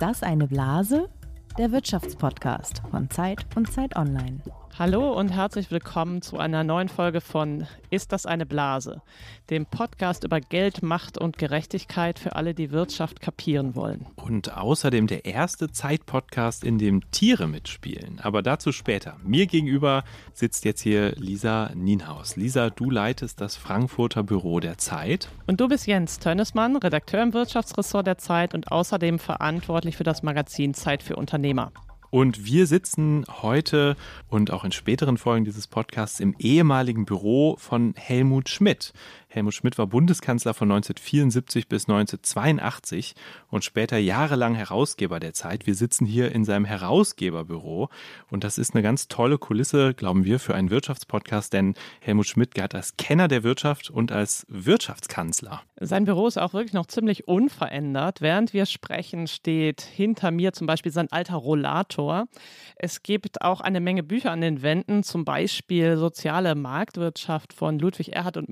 Ist das eine Blase? Der Wirtschaftspodcast von Zeit und Zeit Online. Hallo und herzlich willkommen zu einer neuen Folge von Ist das eine Blase? Dem Podcast über Geld, Macht und Gerechtigkeit für alle, die Wirtschaft kapieren wollen. Und außerdem der erste Zeit-Podcast, in dem Tiere mitspielen. Aber dazu später. Mir gegenüber sitzt jetzt hier Lisa Nienhaus. Lisa, du leitest das Frankfurter Büro der Zeit. Und du bist Jens Tönnesmann, Redakteur im Wirtschaftsressort der Zeit und außerdem verantwortlich für das Magazin Zeit für Unternehmer. Und wir sitzen heute und auch in späteren Folgen dieses Podcasts im ehemaligen Büro von Helmut Schmidt. Helmut Schmidt war Bundeskanzler von 1974 bis 1982 und später jahrelang Herausgeber der Zeit. Wir sitzen hier in seinem Herausgeberbüro und das ist eine ganz tolle Kulisse, glauben wir, für einen Wirtschaftspodcast, denn Helmut Schmidt galt als Kenner der Wirtschaft und als Wirtschaftskanzler. Sein Büro ist auch wirklich noch ziemlich unverändert. Während wir sprechen, steht hinter mir zum Beispiel sein alter Rollator. Es gibt auch eine Menge Bücher an den Wänden, zum Beispiel Soziale Marktwirtschaft von Ludwig Erhard und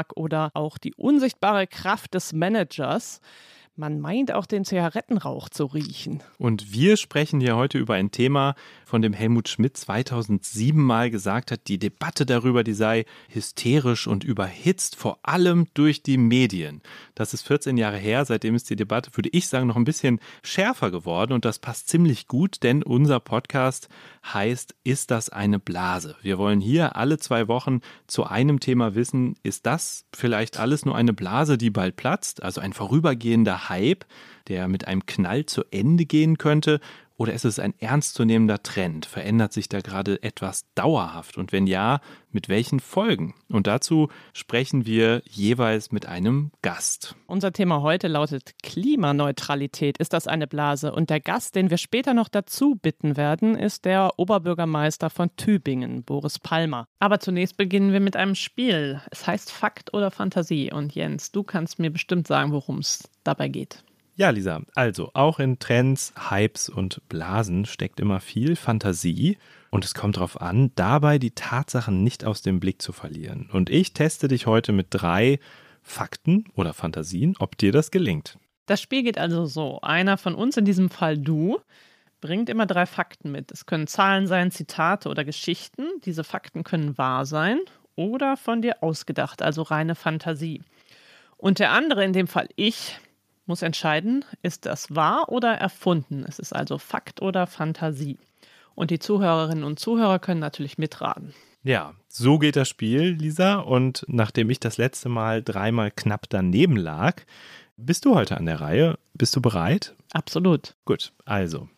Müller-Ahrmann oder auch die unsichtbare Kraft des Managers. Man meint auch den Zigarettenrauch zu riechen. Und wir sprechen hier heute über ein Thema, von dem Helmut Schmidt 2007 mal gesagt hat, die Debatte darüber, die sei hysterisch und überhitzt, vor allem durch die Medien. Das ist 14 Jahre her, seitdem ist die Debatte, würde ich sagen, noch ein bisschen schärfer geworden und das passt ziemlich gut, denn unser Podcast heißt, ist das eine Blase? Wir wollen hier alle zwei Wochen zu einem Thema wissen, ist das vielleicht alles nur eine Blase, die bald platzt, also ein vorübergehender Hype, der mit einem Knall zu Ende gehen könnte? Oder ist es ein ernstzunehmender Trend? Verändert sich da gerade etwas dauerhaft? Und wenn ja, mit welchen Folgen? Und dazu sprechen wir jeweils mit einem Gast. Unser Thema heute lautet Klimaneutralität. Ist das eine Blase? Und der Gast, den wir später noch dazu bitten werden, ist der Oberbürgermeister von Tübingen, Boris Palmer. Aber zunächst beginnen wir mit einem Spiel. Es heißt Fakt oder Fantasie. Und Jens, du kannst mir bestimmt sagen, worum es dabei geht. Ja, Lisa, also auch in Trends, Hypes und Blasen steckt immer viel Fantasie und es kommt darauf an, dabei die Tatsachen nicht aus dem Blick zu verlieren. Und ich teste dich heute mit drei Fakten oder Fantasien, ob dir das gelingt. Das Spiel geht also so. Einer von uns, in diesem Fall du, bringt immer drei Fakten mit. Es können Zahlen sein, Zitate oder Geschichten. Diese Fakten können wahr sein oder von dir ausgedacht, also reine Fantasie. Und der andere, in dem Fall ich, muss entscheiden, ist das wahr oder erfunden? Es ist also Fakt oder Fantasie. Und die Zuhörerinnen und Zuhörer können natürlich mitraten. Ja, so geht das Spiel, Lisa. Und nachdem ich das letzte Mal dreimal knapp daneben lag, bist du heute an der Reihe. Bist du bereit? Absolut. Gut, also.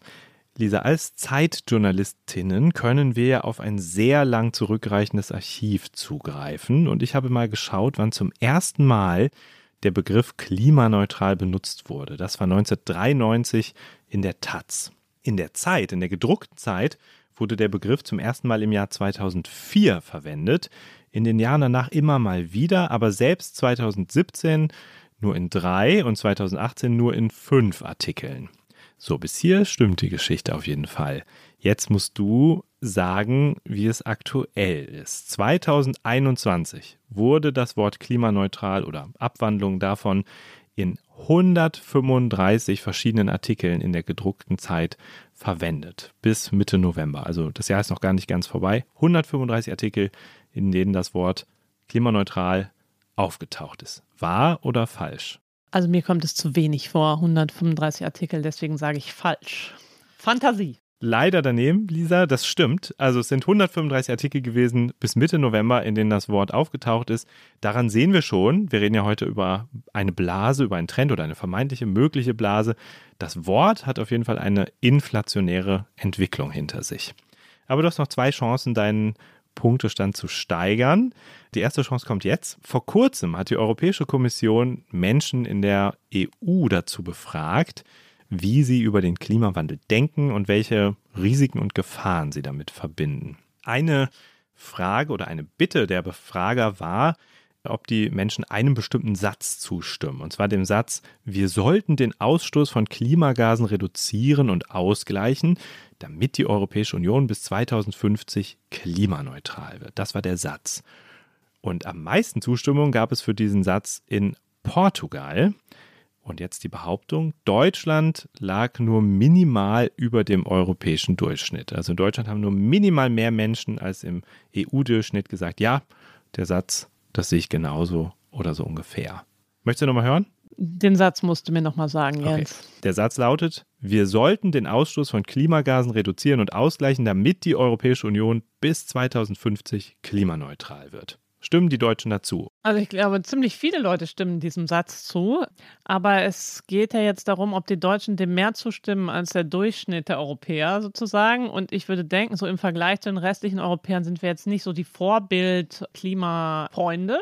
Lisa, als Zeitjournalistinnen können wir auf ein sehr lang zurückreichendes Archiv zugreifen. Und ich habe mal geschaut, wann zum ersten Mal der Begriff klimaneutral benutzt wurde. Das war 1993 in der Taz. In der Zeit, in der gedruckten Zeit, wurde der Begriff zum ersten Mal im Jahr 2004 verwendet. In den Jahren danach immer mal wieder, aber selbst 2017 nur in drei und 2018 nur in fünf Artikeln. So, bis hier stimmt die Geschichte auf jeden Fall. Jetzt musst du sagen, wie es aktuell ist. 2021 wurde das Wort klimaneutral oder Abwandlung davon in 135 verschiedenen Artikeln in der gedruckten Zeit verwendet. Bis Mitte November. Also das Jahr ist noch gar nicht ganz vorbei. 135 Artikel, in denen das Wort klimaneutral aufgetaucht ist. Wahr oder falsch? Also mir kommt es zu wenig vor, 135 Artikel, deswegen sage ich falsch. Fantasie leider daneben, Lisa, das stimmt. Also es sind 135 Artikel gewesen bis Mitte November, in denen das Wort aufgetaucht ist. Daran sehen wir schon, wir reden ja heute über eine Blase, über einen Trend oder eine vermeintliche mögliche Blase. Das Wort hat auf jeden Fall eine inflationäre Entwicklung hinter sich. Aber du hast noch zwei Chancen, deinen Punktestand zu steigern. Die erste Chance kommt jetzt. Vor kurzem hat die Europäische Kommission Menschen in der EU dazu befragt, wie sie über den Klimawandel denken und welche Risiken und Gefahren sie damit verbinden. Eine Frage oder eine Bitte der Befrager war, ob die Menschen einem bestimmten Satz zustimmen. Und zwar dem Satz, wir sollten den Ausstoß von Klimagasen reduzieren und ausgleichen, damit die Europäische Union bis 2050 klimaneutral wird. Das war der Satz. Und am meisten Zustimmung gab es für diesen Satz in Portugal. Und jetzt die Behauptung, Deutschland lag nur minimal über dem europäischen Durchschnitt. Also in Deutschland haben nur minimal mehr Menschen als im EU-Durchschnitt gesagt, ja, der Satz, das sehe ich genauso oder so ungefähr. Möchtest du nochmal hören? Den Satz musst du mir nochmal sagen, Jens. Okay. Der Satz lautet, wir sollten den Ausstoß von Klimagasen reduzieren und ausgleichen, damit die Europäische Union bis 2050 klimaneutral wird. Stimmen die Deutschen dazu? Also ich glaube, ziemlich viele Leute stimmen diesem Satz zu. Aber es geht ja jetzt darum, ob die Deutschen dem mehr zustimmen als der Durchschnitt der Europäer sozusagen. Und ich würde denken, so im Vergleich zu den restlichen Europäern sind wir jetzt nicht so die Vorbild-Klimafreunde.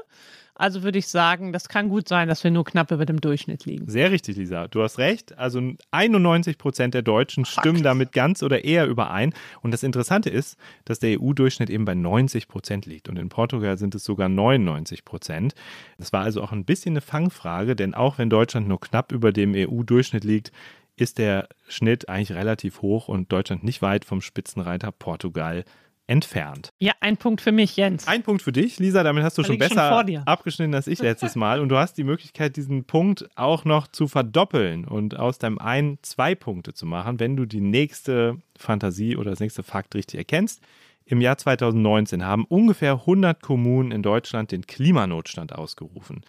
Also würde ich sagen, das kann gut sein, dass wir nur knapp über dem Durchschnitt liegen. Sehr richtig, Lisa. Du hast recht. Also 91 Prozent der Deutschen Fakt. stimmen damit ganz oder eher überein. Und das Interessante ist, dass der EU-Durchschnitt eben bei 90 Prozent liegt. Und in Portugal sind es sogar 99 Prozent. Das war also auch ein bisschen eine Fangfrage, denn auch wenn Deutschland nur knapp über dem EU-Durchschnitt liegt, ist der Schnitt eigentlich relativ hoch und Deutschland nicht weit vom Spitzenreiter Portugal entfernt. Ja, ein Punkt für mich, Jens. Ein Punkt für dich, Lisa. Damit hast du da schon besser schon abgeschnitten als ich letztes Mal. Und du hast die Möglichkeit, diesen Punkt auch noch zu verdoppeln und aus deinem einen zwei Punkte zu machen, wenn du die nächste Fantasie oder das nächste Fakt richtig erkennst. Im Jahr 2019 haben ungefähr 100 Kommunen in Deutschland den Klimanotstand ausgerufen.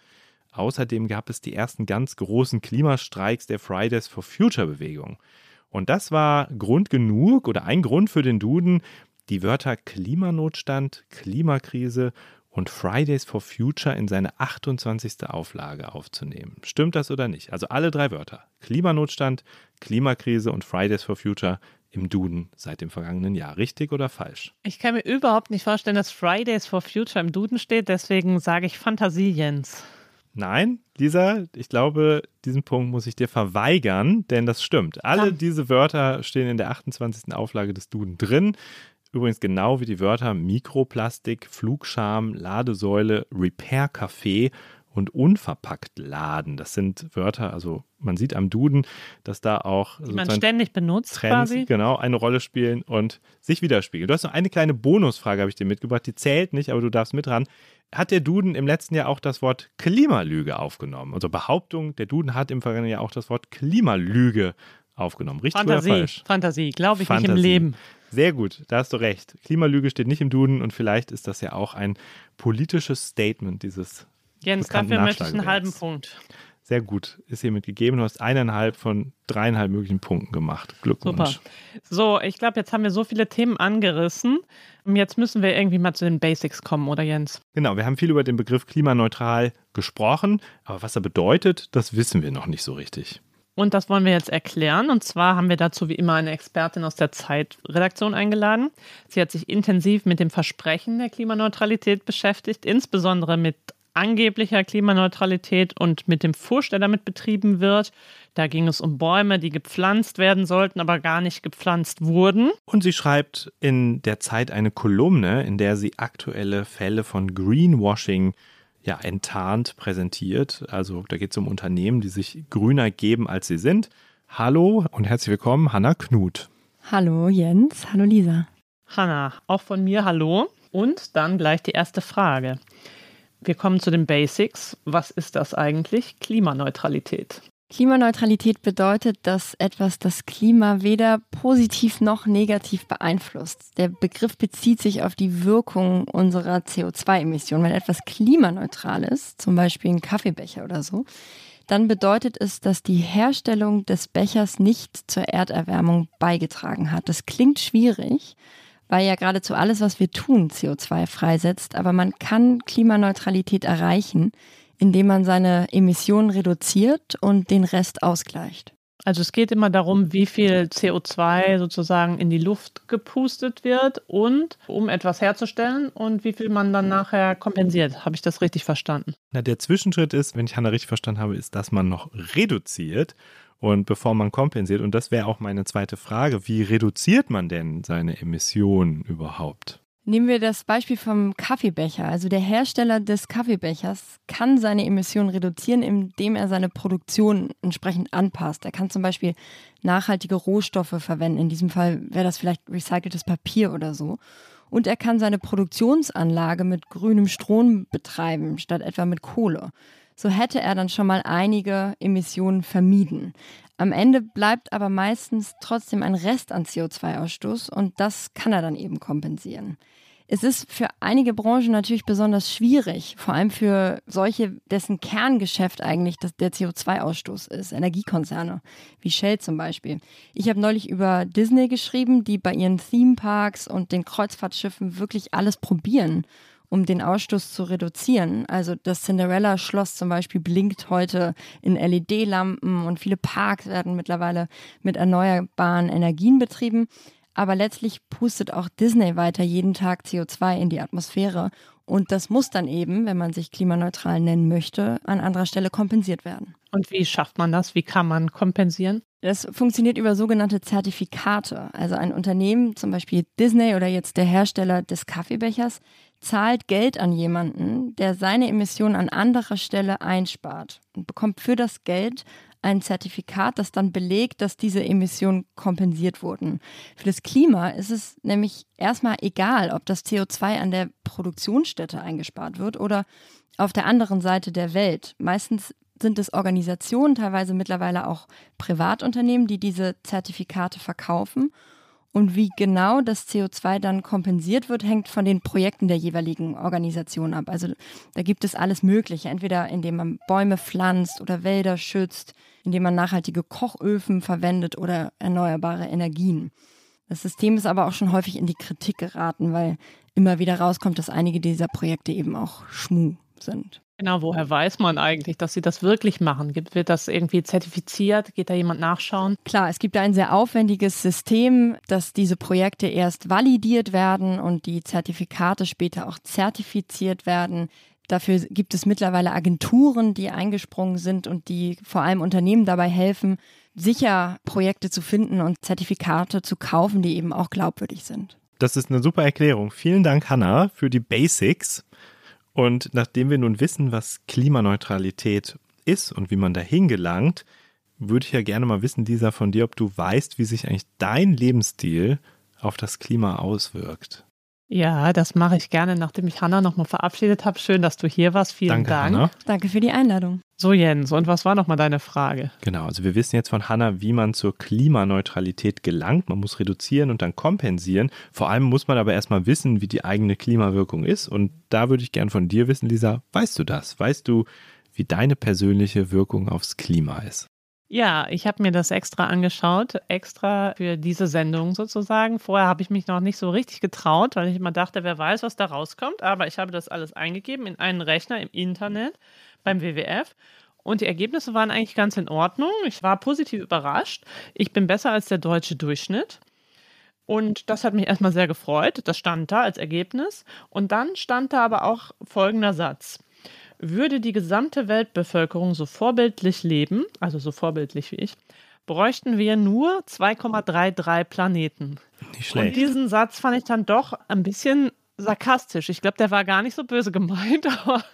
Außerdem gab es die ersten ganz großen Klimastreiks der Fridays for Future Bewegung. Und das war Grund genug oder ein Grund für den Duden, die Wörter Klimanotstand, Klimakrise und Fridays for Future in seine 28. Auflage aufzunehmen. Stimmt das oder nicht? Also alle drei Wörter. Klimanotstand, Klimakrise und Fridays for Future im Duden seit dem vergangenen Jahr. Richtig oder falsch? Ich kann mir überhaupt nicht vorstellen, dass Fridays for Future im Duden steht, deswegen sage ich Fantasie, Jens. Nein, Lisa, ich glaube, diesen Punkt muss ich dir verweigern, denn das stimmt. Alle diese Wörter stehen in der 28. Auflage des Duden drin. Übrigens genau wie die Wörter Mikroplastik, Flugscham, Ladesäule, Repair-Café und unverpackt laden. Das sind Wörter, also man sieht am Duden, dass da auch die man ständig benutzt Trends, quasi. genau eine Rolle spielen und sich widerspiegeln. Du hast noch eine kleine Bonusfrage, habe ich dir mitgebracht. Die zählt nicht, aber du darfst mit ran. Hat der Duden im letzten Jahr auch das Wort Klimalüge aufgenommen? Also Behauptung, der Duden hat im vergangenen Jahr auch das Wort Klimalüge aufgenommen. Richtig Fantasie, oder falsch? Fantasie, glaube ich Fantasie. nicht im Leben. Sehr gut, da hast du recht. Klimalüge steht nicht im Duden und vielleicht ist das ja auch ein politisches Statement dieses. Jens, dafür möchte ich einen halben Punkt. Sehr gut, ist hiermit gegeben. Du hast eineinhalb von dreieinhalb möglichen Punkten gemacht. Glückwunsch. Super. So, ich glaube, jetzt haben wir so viele Themen angerissen. Jetzt müssen wir irgendwie mal zu den Basics kommen, oder Jens? Genau, wir haben viel über den Begriff klimaneutral gesprochen, aber was er bedeutet, das wissen wir noch nicht so richtig. Und das wollen wir jetzt erklären. Und zwar haben wir dazu wie immer eine Expertin aus der Zeitredaktion eingeladen. Sie hat sich intensiv mit dem Versprechen der Klimaneutralität beschäftigt, insbesondere mit angeblicher Klimaneutralität und mit dem Fusch, der damit betrieben wird. Da ging es um Bäume, die gepflanzt werden sollten, aber gar nicht gepflanzt wurden. Und sie schreibt in der Zeit eine Kolumne, in der sie aktuelle Fälle von Greenwashing ja, enttarnt präsentiert. Also da geht es um Unternehmen, die sich grüner geben, als sie sind. Hallo und herzlich willkommen, Hanna Knut. Hallo Jens, hallo Lisa. Hanna, auch von mir hallo. Und dann gleich die erste Frage. Wir kommen zu den Basics. Was ist das eigentlich? Klimaneutralität. Klimaneutralität bedeutet, dass etwas das Klima weder positiv noch negativ beeinflusst. Der Begriff bezieht sich auf die Wirkung unserer CO2-Emissionen. Wenn etwas klimaneutral ist, zum Beispiel ein Kaffeebecher oder so, dann bedeutet es, dass die Herstellung des Bechers nicht zur Erderwärmung beigetragen hat. Das klingt schwierig, weil ja geradezu alles, was wir tun, CO2 freisetzt, aber man kann Klimaneutralität erreichen, indem man seine Emissionen reduziert und den Rest ausgleicht. Also es geht immer darum, wie viel CO2 sozusagen in die Luft gepustet wird und um etwas herzustellen und wie viel man dann nachher kompensiert. Habe ich das richtig verstanden? Na, der Zwischenschritt ist, wenn ich Hanna richtig verstanden habe, ist, dass man noch reduziert und bevor man kompensiert. Und das wäre auch meine zweite Frage. Wie reduziert man denn seine Emissionen überhaupt? Nehmen wir das Beispiel vom Kaffeebecher. Also der Hersteller des Kaffeebechers kann seine Emissionen reduzieren, indem er seine Produktion entsprechend anpasst. Er kann zum Beispiel nachhaltige Rohstoffe verwenden. In diesem Fall wäre das vielleicht recyceltes Papier oder so. Und er kann seine Produktionsanlage mit grünem Strom betreiben, statt etwa mit Kohle. so hätte er dann schon mal einige Emissionen vermieden. Am Ende bleibt aber meistens trotzdem ein Rest an CO2-Ausstoß und das kann er dann eben kompensieren. Es ist für einige Branchen natürlich besonders schwierig, vor allem für solche, dessen Kerngeschäft eigentlich das, der CO2-Ausstoß ist, Energiekonzerne, wie Shell zum Beispiel. Ich habe neulich über Disney geschrieben, die bei ihren Themeparks und den Kreuzfahrtschiffen wirklich alles probieren, um den Ausstoß zu reduzieren. Also das Cinderella-Schloss zum Beispiel blinkt heute in LED-Lampen und viele Parks werden mittlerweile mit erneuerbaren Energien betrieben. Aber letztlich pustet auch Disney weiter jeden Tag CO2 in die Atmosphäre. Und das muss dann eben, wenn man sich klimaneutral nennen möchte, an anderer Stelle kompensiert werden. Und wie schafft man das? Wie kann man kompensieren? Das funktioniert über sogenannte Zertifikate. Also ein Unternehmen, zum Beispiel Disney oder jetzt der Hersteller des Kaffeebechers, zahlt Geld an jemanden, der seine Emissionen an anderer Stelle einspart und bekommt für das Geld ein Zertifikat, das dann belegt, dass diese Emissionen kompensiert wurden. Für das Klima ist es nämlich erstmal egal, ob das CO2 an der Produktionsstätte eingespart wird oder auf der anderen Seite der Welt. Meistens sind es Organisationen, teilweise mittlerweile auch Privatunternehmen, die diese Zertifikate verkaufen. Und wie genau das CO2 dann kompensiert wird, hängt von den Projekten der jeweiligen Organisation ab. Also da gibt es alles Mögliche, entweder indem man Bäume pflanzt oder Wälder schützt, indem man nachhaltige Kochöfen verwendet oder erneuerbare Energien. Das System ist aber auch schon häufig in die Kritik geraten, weil immer wieder rauskommt, dass einige dieser Projekte eben auch Schmu sind. Genau, woher weiß man eigentlich, dass sie das wirklich machen? Wird das irgendwie zertifiziert? Geht da jemand nachschauen? Klar, es gibt ein sehr aufwendiges System, dass diese Projekte erst validiert werden und die Zertifikate später auch zertifiziert werden. Dafür gibt es mittlerweile Agenturen, die eingesprungen sind und die vor allem Unternehmen dabei helfen, sicher Projekte zu finden und Zertifikate zu kaufen, die eben auch glaubwürdig sind. Das ist eine super Erklärung. Vielen Dank, Hanna, für die Basics. Und nachdem wir nun wissen, was Klimaneutralität ist und wie man dahin gelangt, würde ich ja gerne mal wissen, Lisa, von dir, ob du weißt, wie sich eigentlich dein Lebensstil auf das Klima auswirkt. Ja, das mache ich gerne, nachdem ich Hanna nochmal verabschiedet habe. Schön, dass du hier warst. Vielen Danke, Dank. Hanna. Danke für die Einladung. So, Jens, und was war nochmal deine Frage? Genau, also wir wissen jetzt von Hanna, wie man zur Klimaneutralität gelangt. Man muss reduzieren und dann kompensieren. Vor allem muss man aber erstmal wissen, wie die eigene Klimawirkung ist. Und da würde ich gern von dir wissen, Lisa, weißt du das? Weißt du, wie deine persönliche Wirkung aufs Klima ist? Ja, ich habe mir das extra angeschaut, extra für diese Sendung sozusagen. Vorher habe ich mich noch nicht so richtig getraut, weil ich immer dachte, wer weiß, was da rauskommt. Aber ich habe das alles eingegeben in einen Rechner im Internet beim WWF. Und die Ergebnisse waren eigentlich ganz in Ordnung. Ich war positiv überrascht. Ich bin besser als der deutsche Durchschnitt. Und das hat mich erstmal sehr gefreut. Das stand da als Ergebnis. Und dann stand da aber auch folgender Satz. Würde die gesamte Weltbevölkerung so vorbildlich leben, also so vorbildlich wie ich, bräuchten wir nur 2,33 Planeten. Nicht schlecht. Und diesen Satz fand ich dann doch ein bisschen sarkastisch. Ich glaube, der war gar nicht so böse gemeint, aber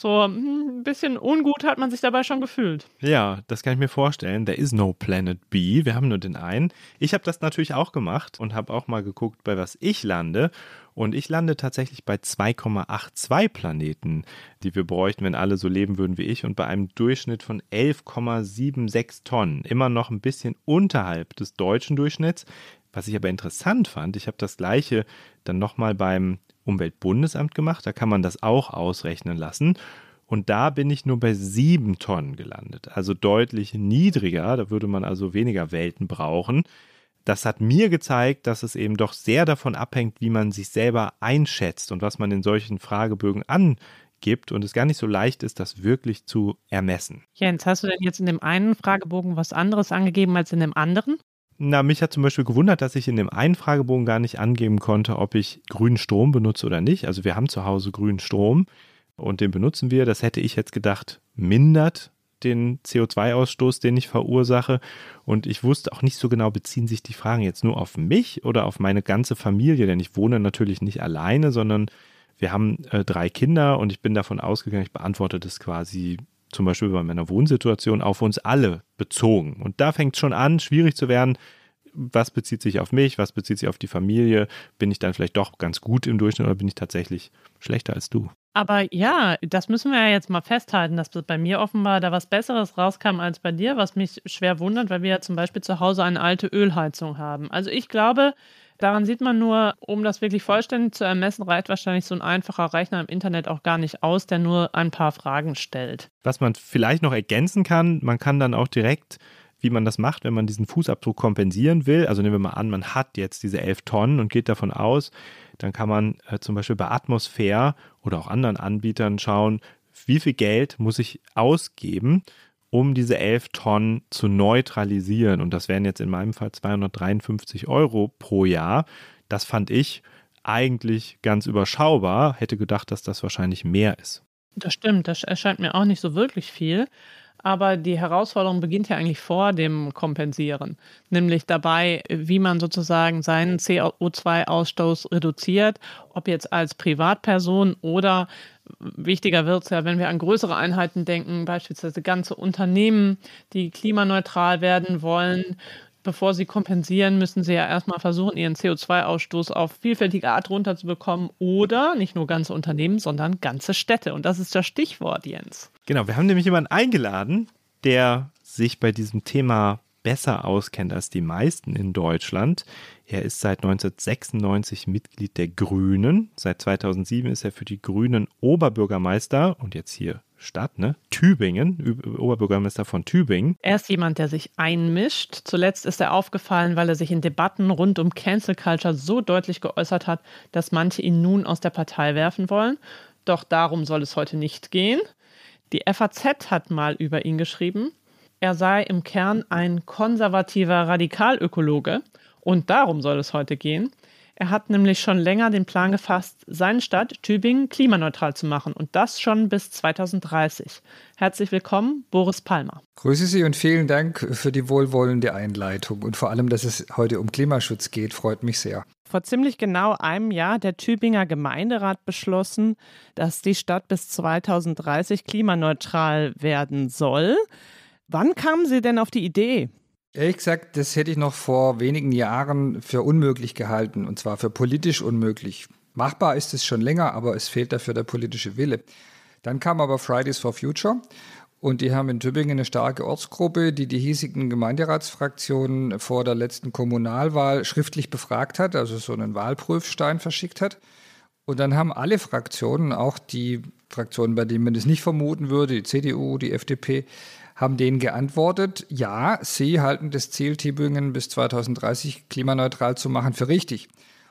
so hm, ein bisschen ungut hat man sich dabei schon gefühlt. Ja, das kann ich mir vorstellen. There is no Planet B. Wir haben nur den einen. Ich habe das natürlich auch gemacht und habe auch mal geguckt, bei was ich lande. Und ich lande tatsächlich bei 2,82 Planeten, die wir bräuchten, wenn alle so leben würden wie ich. Und bei einem Durchschnitt von 11,76 Tonnen. Immer noch ein bisschen unterhalb des deutschen Durchschnitts. Was ich aber interessant fand, ich habe das gleiche dann nochmal beim Umweltbundesamt gemacht. Da kann man das auch ausrechnen lassen. Und da bin ich nur bei sieben Tonnen gelandet. Also deutlich niedriger. Da würde man also weniger Welten brauchen. Das hat mir gezeigt, dass es eben doch sehr davon abhängt, wie man sich selber einschätzt und was man in solchen Fragebögen angibt und es gar nicht so leicht ist, das wirklich zu ermessen. Jens, hast du denn jetzt in dem einen Fragebogen was anderes angegeben als in dem anderen? Na, mich hat zum Beispiel gewundert, dass ich in dem einen Fragebogen gar nicht angeben konnte, ob ich grünen Strom benutze oder nicht. Also wir haben zu Hause grünen Strom und den benutzen wir. Das hätte ich jetzt gedacht, mindert den CO2-Ausstoß, den ich verursache. Und ich wusste auch nicht so genau, beziehen sich die Fragen jetzt nur auf mich oder auf meine ganze Familie, denn ich wohne natürlich nicht alleine, sondern wir haben äh, drei Kinder und ich bin davon ausgegangen, ich beantworte das quasi zum Beispiel bei meiner Wohnsituation auf uns alle bezogen. Und da fängt es schon an, schwierig zu werden. was bezieht sich auf mich, was bezieht sich auf die Familie, bin ich dann vielleicht doch ganz gut im Durchschnitt oder bin ich tatsächlich schlechter als du? Aber ja, das müssen wir ja jetzt mal festhalten, dass bei mir offenbar da was Besseres rauskam als bei dir, was mich schwer wundert, weil wir ja zum Beispiel zu Hause eine alte Ölheizung haben. Also ich glaube, daran sieht man nur, um das wirklich vollständig zu ermessen, reicht wahrscheinlich so ein einfacher Rechner im Internet auch gar nicht aus, der nur ein paar Fragen stellt. Was man vielleicht noch ergänzen kann, man kann dann auch direkt wie man das macht, wenn man diesen Fußabdruck kompensieren will. Also nehmen wir mal an, man hat jetzt diese 11 Tonnen und geht davon aus, dann kann man äh, zum Beispiel bei Atmosphäre oder auch anderen Anbietern schauen, wie viel Geld muss ich ausgeben, um diese 11 Tonnen zu neutralisieren. Und das wären jetzt in meinem Fall 253 Euro pro Jahr. Das fand ich eigentlich ganz überschaubar. Hätte gedacht, dass das wahrscheinlich mehr ist. Das stimmt, das erscheint mir auch nicht so wirklich viel. Aber die Herausforderung beginnt ja eigentlich vor dem Kompensieren, nämlich dabei, wie man sozusagen seinen CO2-Ausstoß reduziert, ob jetzt als Privatperson oder wichtiger wird es ja, wenn wir an größere Einheiten denken, beispielsweise ganze Unternehmen, die klimaneutral werden wollen bevor sie kompensieren, müssen sie ja erstmal versuchen, ihren CO2-Ausstoß auf vielfältige Art runterzubekommen oder nicht nur ganze Unternehmen, sondern ganze Städte. Und das ist das Stichwort, Jens. Genau, wir haben nämlich jemanden eingeladen, der sich bei diesem Thema besser auskennt als die meisten in Deutschland. Er ist seit 1996 Mitglied der Grünen. Seit 2007 ist er für die Grünen Oberbürgermeister und jetzt hier Stadt, ne? Tübingen, Oberbürgermeister von Tübingen. Er ist jemand, der sich einmischt. Zuletzt ist er aufgefallen, weil er sich in Debatten rund um Cancel Culture so deutlich geäußert hat, dass manche ihn nun aus der Partei werfen wollen. Doch darum soll es heute nicht gehen. Die FAZ hat mal über ihn geschrieben, er sei im Kern ein konservativer Radikalökologe. Und darum soll es heute gehen. Er hat nämlich schon länger den Plan gefasst, seine Stadt Tübingen klimaneutral zu machen und das schon bis 2030. Herzlich willkommen, Boris Palmer. Grüße Sie und vielen Dank für die wohlwollende Einleitung und vor allem, dass es heute um Klimaschutz geht, freut mich sehr. Vor ziemlich genau einem Jahr hat der Tübinger Gemeinderat beschlossen, dass die Stadt bis 2030 klimaneutral werden soll. Wann kamen Sie denn auf die Idee? Ehrlich gesagt, das hätte ich noch vor wenigen Jahren für unmöglich gehalten, und zwar für politisch unmöglich. Machbar ist es schon länger, aber es fehlt dafür der politische Wille. Dann kam aber Fridays for Future und die haben in Tübingen eine starke Ortsgruppe, die die hiesigen Gemeinderatsfraktionen vor der letzten Kommunalwahl schriftlich befragt hat, also so einen Wahlprüfstein verschickt hat. Und dann haben alle Fraktionen, auch die Fraktionen, bei denen man es nicht vermuten würde, die CDU, die FDP, haben denen geantwortet, ja, sie halten das Ziel, Tübingen bis 2030 klimaneutral zu machen, für richtig.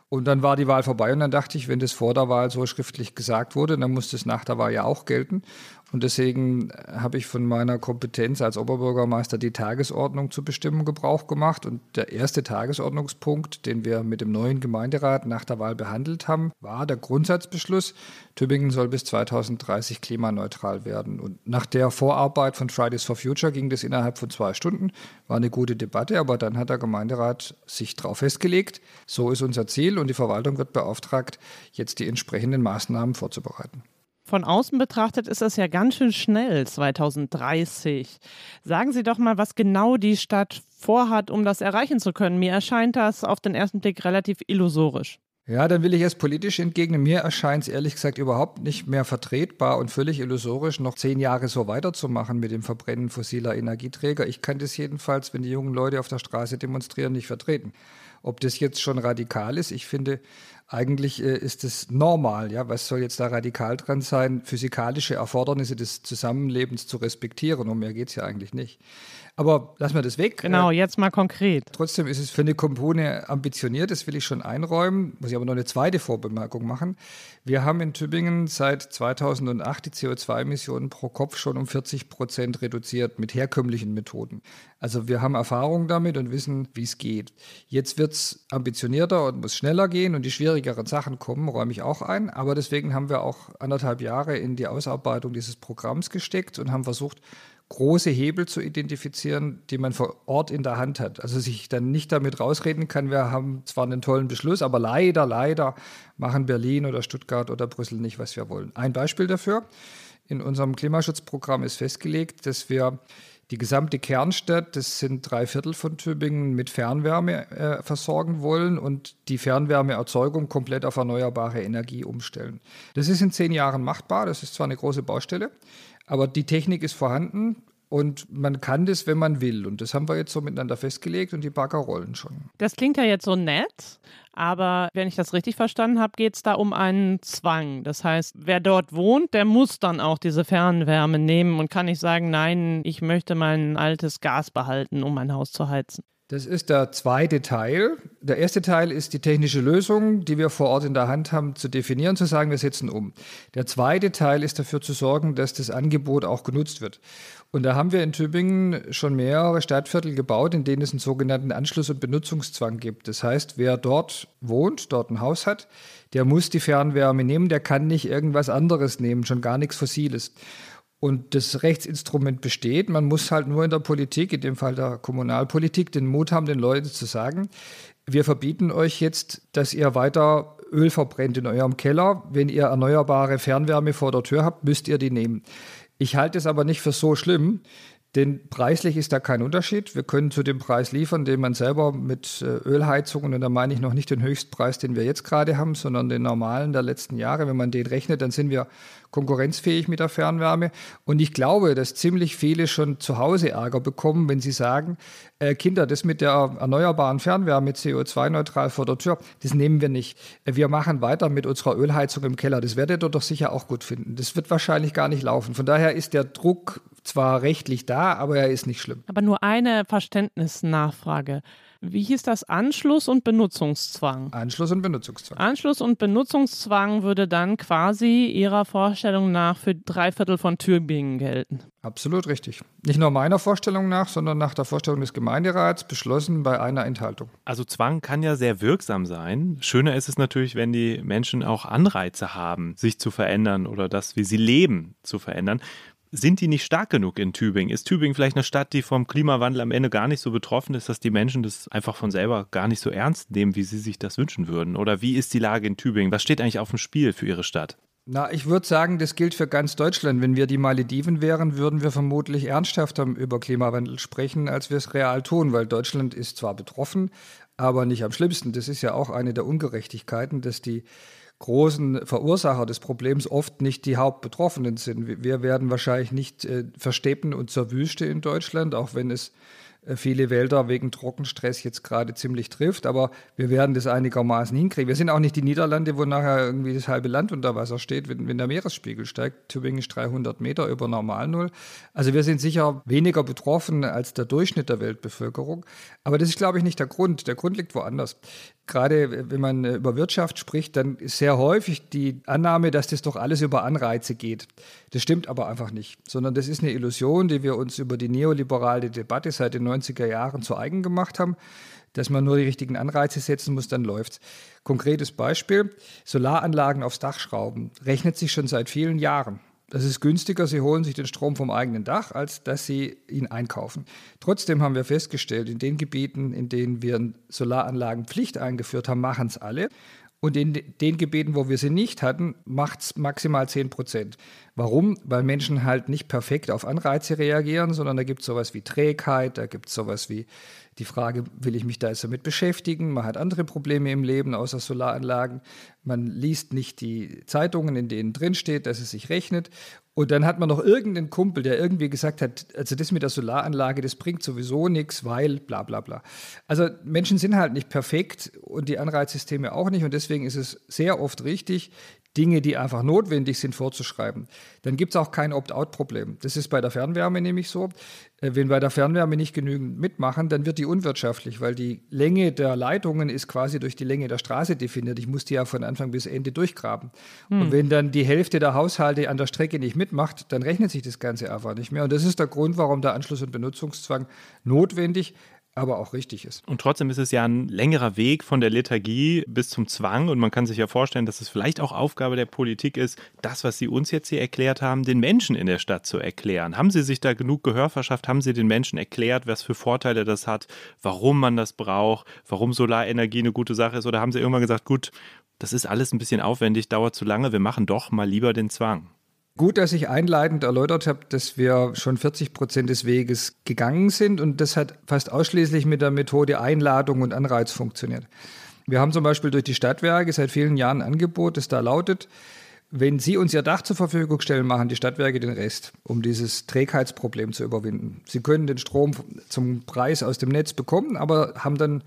Und dann war die Wahl vorbei und dann dachte ich, wenn das vor der Wahl so schriftlich gesagt wurde, dann muss das nach der Wahl ja auch gelten. Und deswegen habe ich von meiner Kompetenz als Oberbürgermeister die Tagesordnung zu bestimmen Gebrauch gemacht. Und der erste Tagesordnungspunkt, den wir mit dem neuen Gemeinderat nach der Wahl behandelt haben, war der Grundsatzbeschluss, Tübingen soll bis 2030 klimaneutral werden. Und nach der Vorarbeit von Fridays for Future ging das innerhalb von zwei Stunden. War eine gute Debatte, aber dann hat der Gemeinderat sich darauf festgelegt, so ist unser Ziel und die Verwaltung wird beauftragt, jetzt die entsprechenden Maßnahmen vorzubereiten. Von außen betrachtet ist das ja ganz schön schnell, 2030. Sagen Sie doch mal, was genau die Stadt vorhat, um das erreichen zu können. Mir erscheint das auf den ersten Blick relativ illusorisch. Ja, dann will ich es politisch entgegnen. Mir erscheint es ehrlich gesagt überhaupt nicht mehr vertretbar und völlig illusorisch, noch zehn Jahre so weiterzumachen mit dem Verbrennen fossiler Energieträger. Ich kann das jedenfalls, wenn die jungen Leute auf der Straße demonstrieren, nicht vertreten. Ob das jetzt schon radikal ist, ich finde, eigentlich äh, ist es normal. Ja, was soll jetzt da radikal dran sein, physikalische Erfordernisse des Zusammenlebens zu respektieren? Um mehr geht es ja eigentlich nicht. Aber lassen wir das weg. Genau, jetzt mal konkret. Trotzdem ist es für eine Kommune ambitioniert, das will ich schon einräumen. Muss ich aber noch eine zweite Vorbemerkung machen. Wir haben in Tübingen seit 2008 die CO2-Emissionen pro Kopf schon um 40 Prozent reduziert mit herkömmlichen Methoden. Also wir haben Erfahrung damit und wissen, wie es geht. Jetzt wird es ambitionierter und muss schneller gehen und die schwierigeren Sachen kommen, räume ich auch ein. Aber deswegen haben wir auch anderthalb Jahre in die Ausarbeitung dieses Programms gesteckt und haben versucht, große Hebel zu identifizieren, die man vor Ort in der Hand hat. Also sich dann nicht damit rausreden kann, wir haben zwar einen tollen Beschluss, aber leider, leider machen Berlin oder Stuttgart oder Brüssel nicht, was wir wollen. Ein Beispiel dafür. In unserem Klimaschutzprogramm ist festgelegt, dass wir die gesamte Kernstadt, das sind drei Viertel von Tübingen, mit Fernwärme äh, versorgen wollen und die Fernwärmeerzeugung komplett auf erneuerbare Energie umstellen. Das ist in zehn Jahren machbar. Das ist zwar eine große Baustelle, aber die Technik ist vorhanden. Und man kann das, wenn man will. Und das haben wir jetzt so miteinander festgelegt und die Bagger rollen schon. Das klingt ja jetzt so nett, aber wenn ich das richtig verstanden habe, geht es da um einen Zwang. Das heißt, wer dort wohnt, der muss dann auch diese Fernwärme nehmen und kann nicht sagen, nein, ich möchte mein altes Gas behalten, um mein Haus zu heizen. Das ist der zweite Teil. Der erste Teil ist die technische Lösung, die wir vor Ort in der Hand haben, zu definieren, zu sagen, wir setzen um. Der zweite Teil ist dafür zu sorgen, dass das Angebot auch genutzt wird. Und da haben wir in Tübingen schon mehrere Stadtviertel gebaut, in denen es einen sogenannten Anschluss- und Benutzungszwang gibt. Das heißt, wer dort wohnt, dort ein Haus hat, der muss die Fernwärme nehmen, der kann nicht irgendwas anderes nehmen, schon gar nichts Fossiles. Und das Rechtsinstrument besteht. Man muss halt nur in der Politik, in dem Fall der Kommunalpolitik, den Mut haben, den Leuten zu sagen, wir verbieten euch jetzt, dass ihr weiter Öl verbrennt in eurem Keller. Wenn ihr erneuerbare Fernwärme vor der Tür habt, müsst ihr die nehmen. Ich halte es aber nicht für so schlimm, denn preislich ist da kein Unterschied. Wir können zu dem Preis liefern, den man selber mit äh, Ölheizungen, und da meine ich noch nicht den Höchstpreis, den wir jetzt gerade haben, sondern den normalen der letzten Jahre. Wenn man den rechnet, dann sind wir konkurrenzfähig mit der Fernwärme. Und ich glaube, dass ziemlich viele schon zu Hause Ärger bekommen, wenn sie sagen, äh, Kinder, das mit der erneuerbaren Fernwärme CO2-neutral vor der Tür, das nehmen wir nicht. Äh, wir machen weiter mit unserer Ölheizung im Keller. Das werdet ihr doch sicher auch gut finden. Das wird wahrscheinlich gar nicht laufen. Von daher ist der Druck zwar rechtlich da, aber er ist nicht schlimm. Aber nur eine Verständnisnachfrage. Wie hieß das? Anschluss und Benutzungszwang. Anschluss und Benutzungszwang. Anschluss und Benutzungszwang würde dann quasi Ihrer Vorstellung nach für drei Viertel von Tübingen gelten. Absolut richtig. Nicht nur meiner Vorstellung nach, sondern nach der Vorstellung des Gemeinderats beschlossen bei einer Enthaltung. Also Zwang kann ja sehr wirksam sein. Schöner ist es natürlich, wenn die Menschen auch Anreize haben, sich zu verändern oder das, wie sie leben, zu verändern sind die nicht stark genug in Tübingen? Ist Tübingen vielleicht eine Stadt, die vom Klimawandel am Ende gar nicht so betroffen ist, dass die Menschen das einfach von selber gar nicht so ernst nehmen, wie sie sich das wünschen würden? Oder wie ist die Lage in Tübingen? Was steht eigentlich auf dem Spiel für Ihre Stadt? Na, ich würde sagen, das gilt für ganz Deutschland. Wenn wir die Malediven wären, würden wir vermutlich ernsthafter über Klimawandel sprechen, als wir es real tun, weil Deutschland ist zwar betroffen, aber nicht am schlimmsten. Das ist ja auch eine der Ungerechtigkeiten, dass die großen Verursacher des Problems oft nicht die Hauptbetroffenen sind. Wir werden wahrscheinlich nicht äh, versteppen und zur Wüste in Deutschland, auch wenn es äh, viele Wälder wegen Trockenstress jetzt gerade ziemlich trifft, aber wir werden das einigermaßen hinkriegen. Wir sind auch nicht die Niederlande, wo nachher irgendwie das halbe Land unter Wasser steht, wenn, wenn der Meeresspiegel steigt. Tübingen ist 300 Meter über Normalnull. Also wir sind sicher weniger betroffen als der Durchschnitt der Weltbevölkerung. Aber das ist, glaube ich, nicht der Grund. Der Grund liegt woanders gerade wenn man über Wirtschaft spricht, dann ist sehr häufig die Annahme, dass das doch alles über Anreize geht. Das stimmt aber einfach nicht, sondern das ist eine Illusion, die wir uns über die neoliberale Debatte seit den 90er Jahren zu eigen gemacht haben, dass man nur die richtigen Anreize setzen muss, dann läuft's. Konkretes Beispiel, Solaranlagen aufs Dach schrauben, rechnet sich schon seit vielen Jahren. Das ist günstiger, sie holen sich den Strom vom eigenen Dach, als dass sie ihn einkaufen. Trotzdem haben wir festgestellt, in den Gebieten, in denen wir Solaranlagenpflicht eingeführt haben, machen es alle. Und in den Gebieten, wo wir sie nicht hatten, macht es maximal 10 Prozent. Warum? Weil Menschen halt nicht perfekt auf Anreize reagieren, sondern da gibt es sowas wie Trägheit, da gibt es sowas wie die Frage, will ich mich da jetzt damit beschäftigen? Man hat andere Probleme im Leben außer Solaranlagen. Man liest nicht die Zeitungen, in denen drin steht, dass es sich rechnet. Und dann hat man noch irgendeinen Kumpel, der irgendwie gesagt hat, also das mit der Solaranlage, das bringt sowieso nichts, weil bla bla bla. Also Menschen sind halt nicht perfekt und die Anreizsysteme auch nicht. Und deswegen ist es sehr oft richtig, Dinge, die einfach notwendig sind, vorzuschreiben. Dann gibt es auch kein Opt-out-Problem. Das ist bei der Fernwärme nämlich so. Äh, wenn bei der Fernwärme nicht genügend mitmachen, dann wird die unwirtschaftlich, weil die Länge der Leitungen ist quasi durch die Länge der Straße definiert. Ich muss die ja von Anfang bis Ende durchgraben. Hm. Und wenn dann die Hälfte der Haushalte an der Strecke nicht mitmacht, dann rechnet sich das Ganze einfach nicht mehr. Und das ist der Grund, warum der Anschluss- und Benutzungszwang notwendig aber auch richtig ist. Und trotzdem ist es ja ein längerer Weg von der Lethargie bis zum Zwang und man kann sich ja vorstellen, dass es vielleicht auch Aufgabe der Politik ist, das, was Sie uns jetzt hier erklärt haben, den Menschen in der Stadt zu erklären. Haben Sie sich da genug Gehör verschafft? Haben Sie den Menschen erklärt, was für Vorteile das hat, warum man das braucht, warum Solarenergie eine gute Sache ist? Oder haben Sie irgendwann gesagt, gut, das ist alles ein bisschen aufwendig, dauert zu lange, wir machen doch mal lieber den Zwang? Gut, dass ich einleitend erläutert habe, dass wir schon 40 Prozent des Weges gegangen sind und das hat fast ausschließlich mit der Methode Einladung und Anreiz funktioniert. Wir haben zum Beispiel durch die Stadtwerke seit vielen Jahren ein Angebot, das da lautet, wenn Sie uns Ihr Dach zur Verfügung stellen, machen die Stadtwerke den Rest, um dieses Trägheitsproblem zu überwinden. Sie können den Strom zum Preis aus dem Netz bekommen, aber haben dann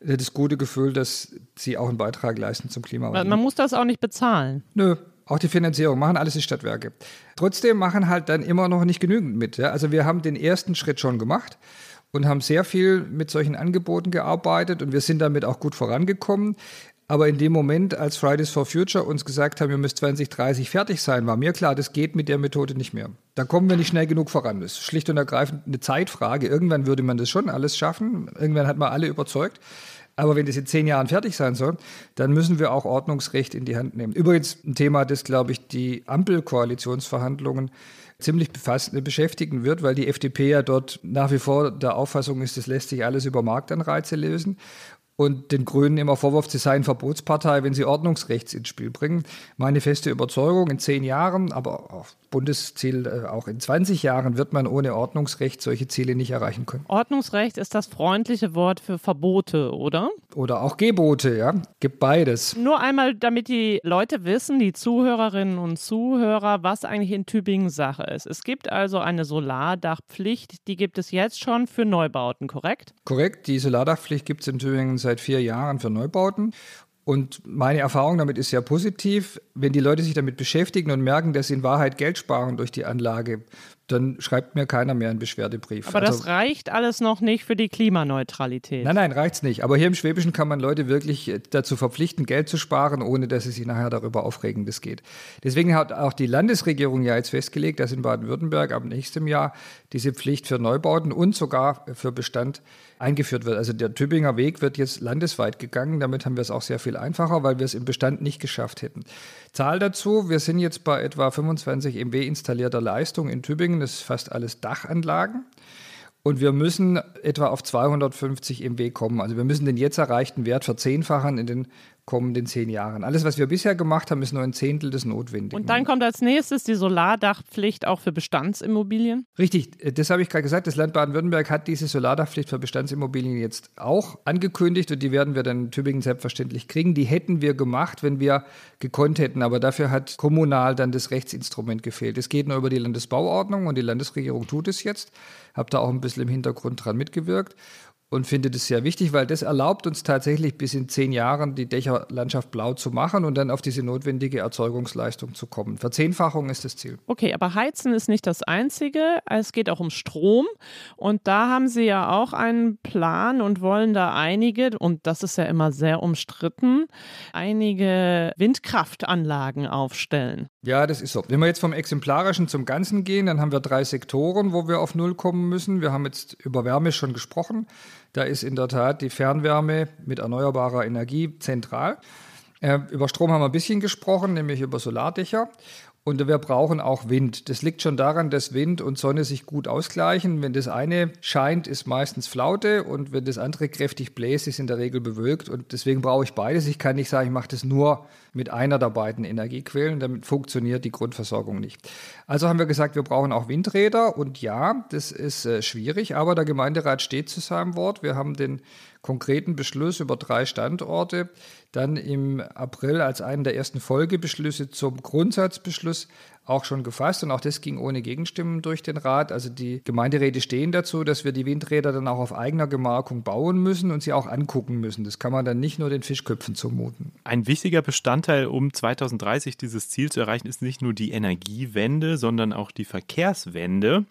das gute Gefühl, dass Sie auch einen Beitrag leisten zum Klimawandel. Man muss das auch nicht bezahlen. Nö, auch die Finanzierung machen alles die Stadtwerke. Trotzdem machen halt dann immer noch nicht genügend mit. Ja? Also wir haben den ersten Schritt schon gemacht und haben sehr viel mit solchen Angeboten gearbeitet und wir sind damit auch gut vorangekommen. Aber in dem Moment, als Fridays for Future uns gesagt haben, wir müssen 2030 fertig sein, war mir klar, das geht mit der Methode nicht mehr. Da kommen wir nicht schnell genug voran. Das ist schlicht und ergreifend eine Zeitfrage. Irgendwann würde man das schon alles schaffen. Irgendwann hat man alle überzeugt. Aber wenn das in zehn Jahren fertig sein soll, dann müssen wir auch Ordnungsrecht in die Hand nehmen. Übrigens ein Thema, das, glaube ich, die Ampelkoalitionsverhandlungen ziemlich befasst, beschäftigen wird, weil die FDP ja dort nach wie vor der Auffassung ist, das lässt sich alles über Marktanreize lösen und den Grünen immer vorwurft, sie seien Verbotspartei, wenn sie Ordnungsrechts ins Spiel bringen. Meine feste Überzeugung, in zehn Jahren, aber auch Bundesziel äh, auch in 20 Jahren wird man ohne Ordnungsrecht solche Ziele nicht erreichen können. Ordnungsrecht ist das freundliche Wort für Verbote, oder? Oder auch Gebote, ja. Gibt beides. Nur einmal, damit die Leute wissen, die Zuhörerinnen und Zuhörer, was eigentlich in Tübingen Sache ist. Es gibt also eine Solardachpflicht, die gibt es jetzt schon für Neubauten, korrekt? Korrekt. Die Solardachpflicht gibt es in Tübingen seit vier Jahren für Neubauten. Und meine Erfahrung damit ist sehr positiv. Wenn die Leute sich damit beschäftigen und merken, dass sie in Wahrheit Geld sparen durch die Anlage, dann schreibt mir keiner mehr einen Beschwerdebrief. Aber also, das reicht alles noch nicht für die Klimaneutralität. Nein, nein, reicht's nicht. Aber hier im Schwäbischen kann man Leute wirklich äh, dazu verpflichten, Geld zu sparen, ohne dass sie sich nachher darüber aufregen, das geht. Deswegen hat auch die Landesregierung ja jetzt festgelegt, dass in Baden-Württemberg ab nächstem Jahr diese Pflicht für Neubauten und sogar für Bestand eingeführt wird. Also der Tübinger Weg wird jetzt landesweit gegangen. Damit haben wir es auch sehr viel einfacher, weil wir es im Bestand nicht geschafft hätten. Zahl dazu, wir sind jetzt bei etwa 25 MW installierter Leistung in Tübingen. Das ist fast alles Dachanlagen. Und wir müssen etwa auf 250 MW kommen. Also wir müssen den jetzt erreichten Wert verzehnfachen in den kommenden zehn Jahren. Alles, was wir bisher gemacht haben, ist nur ein Zehntel des Notwendigen. Und dann kommt als nächstes die Solardachpflicht auch für Bestandsimmobilien? Richtig, das habe ich gerade gesagt. Das Land Baden-Württemberg hat diese Solardachpflicht für Bestandsimmobilien jetzt auch angekündigt und die werden wir dann in Tübingen selbstverständlich kriegen. Die hätten wir gemacht, wenn wir gekonnt hätten, aber dafür hat kommunal dann das Rechtsinstrument gefehlt. Es geht nur über die Landesbauordnung und die Landesregierung tut es jetzt. Habe da auch ein bisschen im Hintergrund dran mitgewirkt und finde das sehr wichtig, weil das erlaubt uns tatsächlich bis in zehn Jahren die Dächerlandschaft blau zu machen und dann auf diese notwendige Erzeugungsleistung zu kommen. Verzehnfachung ist das Ziel. Okay, aber Heizen ist nicht das Einzige. Es geht auch um Strom und da haben Sie ja auch einen Plan und wollen da einige, und das ist ja immer sehr umstritten, einige Windkraftanlagen aufstellen. Ja, das ist so. Wenn wir jetzt vom Exemplarischen zum Ganzen gehen, dann haben wir drei Sektoren, wo wir auf Null kommen müssen. Wir haben jetzt über Wärme schon gesprochen. Da ist in der Tat die Fernwärme mit erneuerbarer Energie zentral. Äh, über Strom haben wir ein bisschen gesprochen, nämlich über Solardächer. Und wir brauchen auch Wind. Das liegt schon daran, dass Wind und Sonne sich gut ausgleichen. Wenn das eine scheint, ist meistens Flaute und wenn das andere kräftig bläst, ist in der Regel bewölkt. Und deswegen brauche ich beides. Ich kann nicht sagen, ich mache das nur mit einer der beiden Energiequellen. Damit funktioniert die Grundversorgung nicht. Also haben wir gesagt, wir brauchen auch Windräder. Und ja, das ist äh, schwierig, aber der Gemeinderat steht zu seinem Wort. Wir haben den konkreten Beschluss über drei Standorte dann im April als einen der ersten Folgebeschlüsse zum Grundsatzbeschluss auch schon gefasst und auch das ging ohne Gegenstimmen durch den Rat. Also die Gemeinderäte stehen dazu, dass wir die Windräder dann auch auf eigener Gemarkung bauen müssen und sie auch angucken müssen. Das kann man dann nicht nur den Fischköpfen zumuten. Ein wichtiger Bestandteil, um 2030 dieses Ziel zu erreichen, ist nicht nur die Energiewende, sondern auch die Verkehrswende.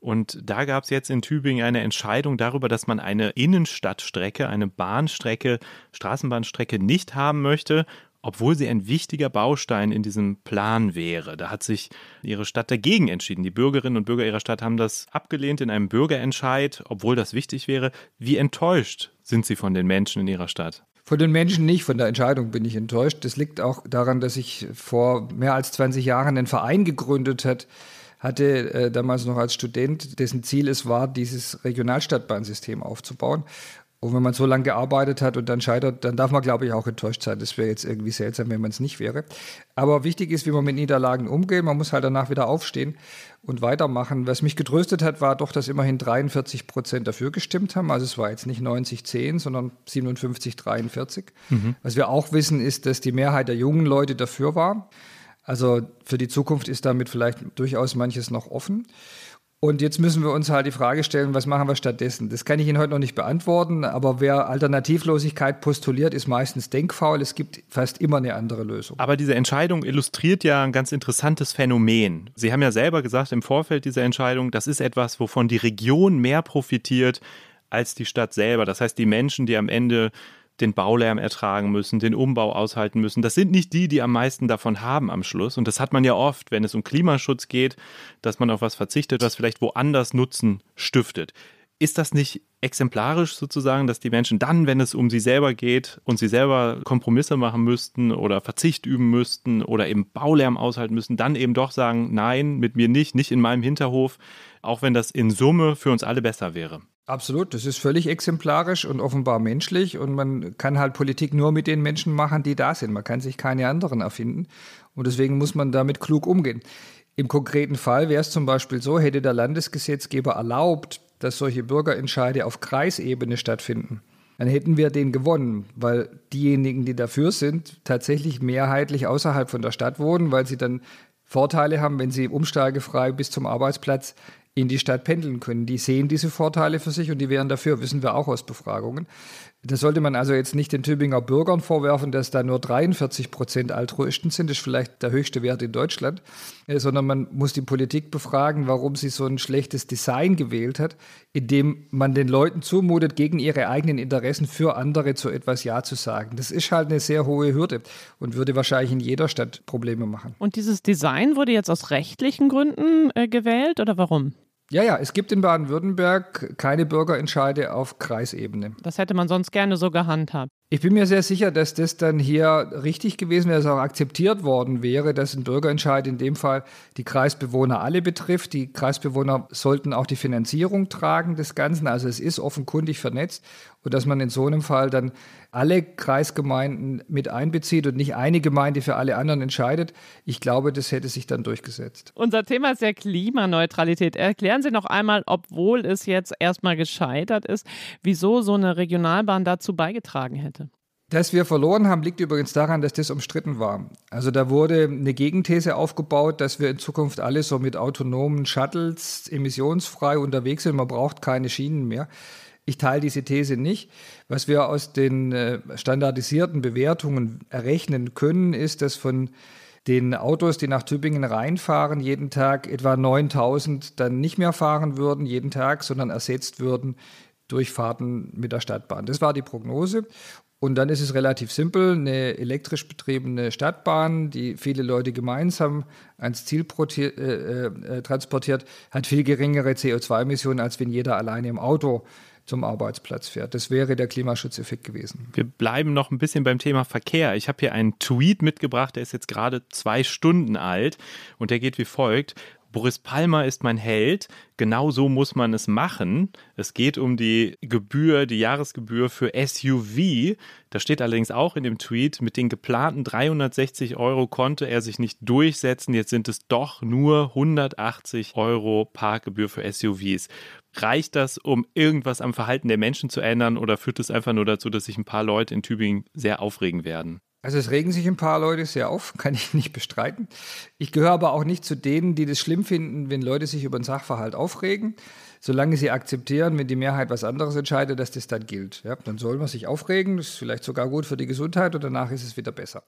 Und da gab es jetzt in Tübingen eine Entscheidung darüber, dass man eine Innenstadtstrecke, eine Bahnstrecke, Straßenbahnstrecke nicht haben möchte, obwohl sie ein wichtiger Baustein in diesem Plan wäre. Da hat sich ihre Stadt dagegen entschieden. Die Bürgerinnen und Bürger ihrer Stadt haben das abgelehnt in einem Bürgerentscheid, obwohl das wichtig wäre. Wie enttäuscht sind Sie von den Menschen in Ihrer Stadt? Von den Menschen nicht, von der Entscheidung bin ich enttäuscht. Das liegt auch daran, dass ich vor mehr als 20 Jahren einen Verein gegründet hat, hatte äh, damals noch als Student, dessen Ziel es war, dieses Regionalstadtbahnsystem aufzubauen. Und wenn man so lange gearbeitet hat und dann scheitert, dann darf man, glaube ich, auch enttäuscht sein. Das wäre jetzt irgendwie seltsam, wenn man es nicht wäre. Aber wichtig ist, wie man mit Niederlagen umgeht. Man muss halt danach wieder aufstehen und weitermachen. Was mich getröstet hat, war doch, dass immerhin 43 Prozent dafür gestimmt haben. Also es war jetzt nicht 90, 10, sondern 57, 43. Mhm. Was wir auch wissen, ist, dass die Mehrheit der jungen Leute dafür war. Also für die Zukunft ist damit vielleicht durchaus manches noch offen. Und jetzt müssen wir uns halt die Frage stellen, was machen wir stattdessen? Das kann ich Ihnen heute noch nicht beantworten, aber wer Alternativlosigkeit postuliert, ist meistens denkfaul. Es gibt fast immer eine andere Lösung. Aber diese Entscheidung illustriert ja ein ganz interessantes Phänomen. Sie haben ja selber gesagt im Vorfeld dieser Entscheidung, das ist etwas, wovon die Region mehr profitiert als die Stadt selber. Das heißt, die Menschen, die am Ende den Baulärm ertragen müssen, den Umbau aushalten müssen. Das sind nicht die, die am meisten davon haben am Schluss. Und das hat man ja oft, wenn es um Klimaschutz geht, dass man auf was verzichtet, was vielleicht woanders Nutzen stiftet. Ist das nicht exemplarisch sozusagen, dass die Menschen dann, wenn es um sie selber geht und sie selber Kompromisse machen müssten oder Verzicht üben müssten oder eben Baulärm aushalten müssen, dann eben doch sagen, nein, mit mir nicht, nicht in meinem Hinterhof, auch wenn das in Summe für uns alle besser wäre? Absolut, das ist völlig exemplarisch und offenbar menschlich und man kann halt Politik nur mit den Menschen machen, die da sind. Man kann sich keine anderen erfinden und deswegen muss man damit klug umgehen. Im konkreten Fall wäre es zum Beispiel so, hätte der Landesgesetzgeber erlaubt, dass solche Bürgerentscheide auf Kreisebene stattfinden, dann hätten wir den gewonnen, weil diejenigen, die dafür sind, tatsächlich mehrheitlich außerhalb von der Stadt wohnen, weil sie dann Vorteile haben, wenn sie umsteigefrei bis zum Arbeitsplatz in die Stadt pendeln können. Die sehen diese Vorteile für sich und die wären dafür, wissen wir auch aus Befragungen. Das sollte man also jetzt nicht den Tübinger Bürgern vorwerfen, dass da nur 43 Prozent Altruisten sind. Das ist vielleicht der höchste Wert in Deutschland. Äh, sondern man muss die Politik befragen, warum sie so ein schlechtes Design gewählt hat, indem man den Leuten zumutet, gegen ihre eigenen Interessen für andere zu etwas Ja zu sagen. Das ist halt eine sehr hohe Hürde und würde wahrscheinlich in jeder Stadt Probleme machen. Und dieses Design wurde jetzt aus rechtlichen Gründen äh, gewählt oder warum? Ja, ja, es gibt in Baden-Württemberg keine Bürgerentscheide auf Kreisebene. Das hätte man sonst gerne so gehandhabt. Ich bin mir sehr sicher, dass das dann hier richtig gewesen wäre, dass auch akzeptiert worden wäre, dass ein Bürgerentscheid in dem Fall die Kreisbewohner alle betrifft. Die Kreisbewohner sollten auch die Finanzierung tragen des Ganzen. Also es ist offenkundig vernetzt und dass man in so einem Fall dann alle Kreisgemeinden mit einbezieht und nicht eine Gemeinde für alle anderen entscheidet. Ich glaube, das hätte sich dann durchgesetzt. Unser Thema ist ja Klimaneutralität. Erklären Sie noch einmal, obwohl es jetzt erstmal gescheitert ist, wieso so eine Regionalbahn dazu beigetragen hätte. Dass wir verloren haben, liegt übrigens daran, dass das umstritten war. Also da wurde eine Gegenthese aufgebaut, dass wir in Zukunft alle so mit autonomen Shuttles emissionsfrei unterwegs sind. Man braucht keine Schienen mehr. Ich teile diese These nicht. Was wir aus den äh, standardisierten Bewertungen errechnen können, ist, dass von den Autos, die nach Tübingen reinfahren, jeden Tag etwa 9000 dann nicht mehr fahren würden, jeden Tag, sondern ersetzt würden durch Fahrten mit der Stadtbahn. Das war die Prognose. Und dann ist es relativ simpel, eine elektrisch betriebene Stadtbahn, die viele Leute gemeinsam ans Ziel äh, äh, transportiert, hat viel geringere CO2-Emissionen, als wenn jeder alleine im Auto zum Arbeitsplatz fährt. Das wäre der Klimaschutzeffekt gewesen. Wir bleiben noch ein bisschen beim Thema Verkehr. Ich habe hier einen Tweet mitgebracht, der ist jetzt gerade zwei Stunden alt und der geht wie folgt. Boris Palmer ist mein Held. Genau so muss man es machen. Es geht um die Gebühr, die Jahresgebühr für SUV. Da steht allerdings auch in dem Tweet, mit den geplanten 360 Euro konnte er sich nicht durchsetzen. Jetzt sind es doch nur 180 Euro Parkgebühr für SUVs. Reicht das, um irgendwas am Verhalten der Menschen zu ändern oder führt es einfach nur dazu, dass sich ein paar Leute in Tübingen sehr aufregen werden? Also es regen sich ein paar Leute sehr auf, kann ich nicht bestreiten. Ich gehöre aber auch nicht zu denen, die das schlimm finden, wenn Leute sich über einen Sachverhalt aufregen. Solange sie akzeptieren, wenn die Mehrheit was anderes entscheidet, dass das dann gilt. Ja, dann soll man sich aufregen, das ist vielleicht sogar gut für die Gesundheit und danach ist es wieder besser.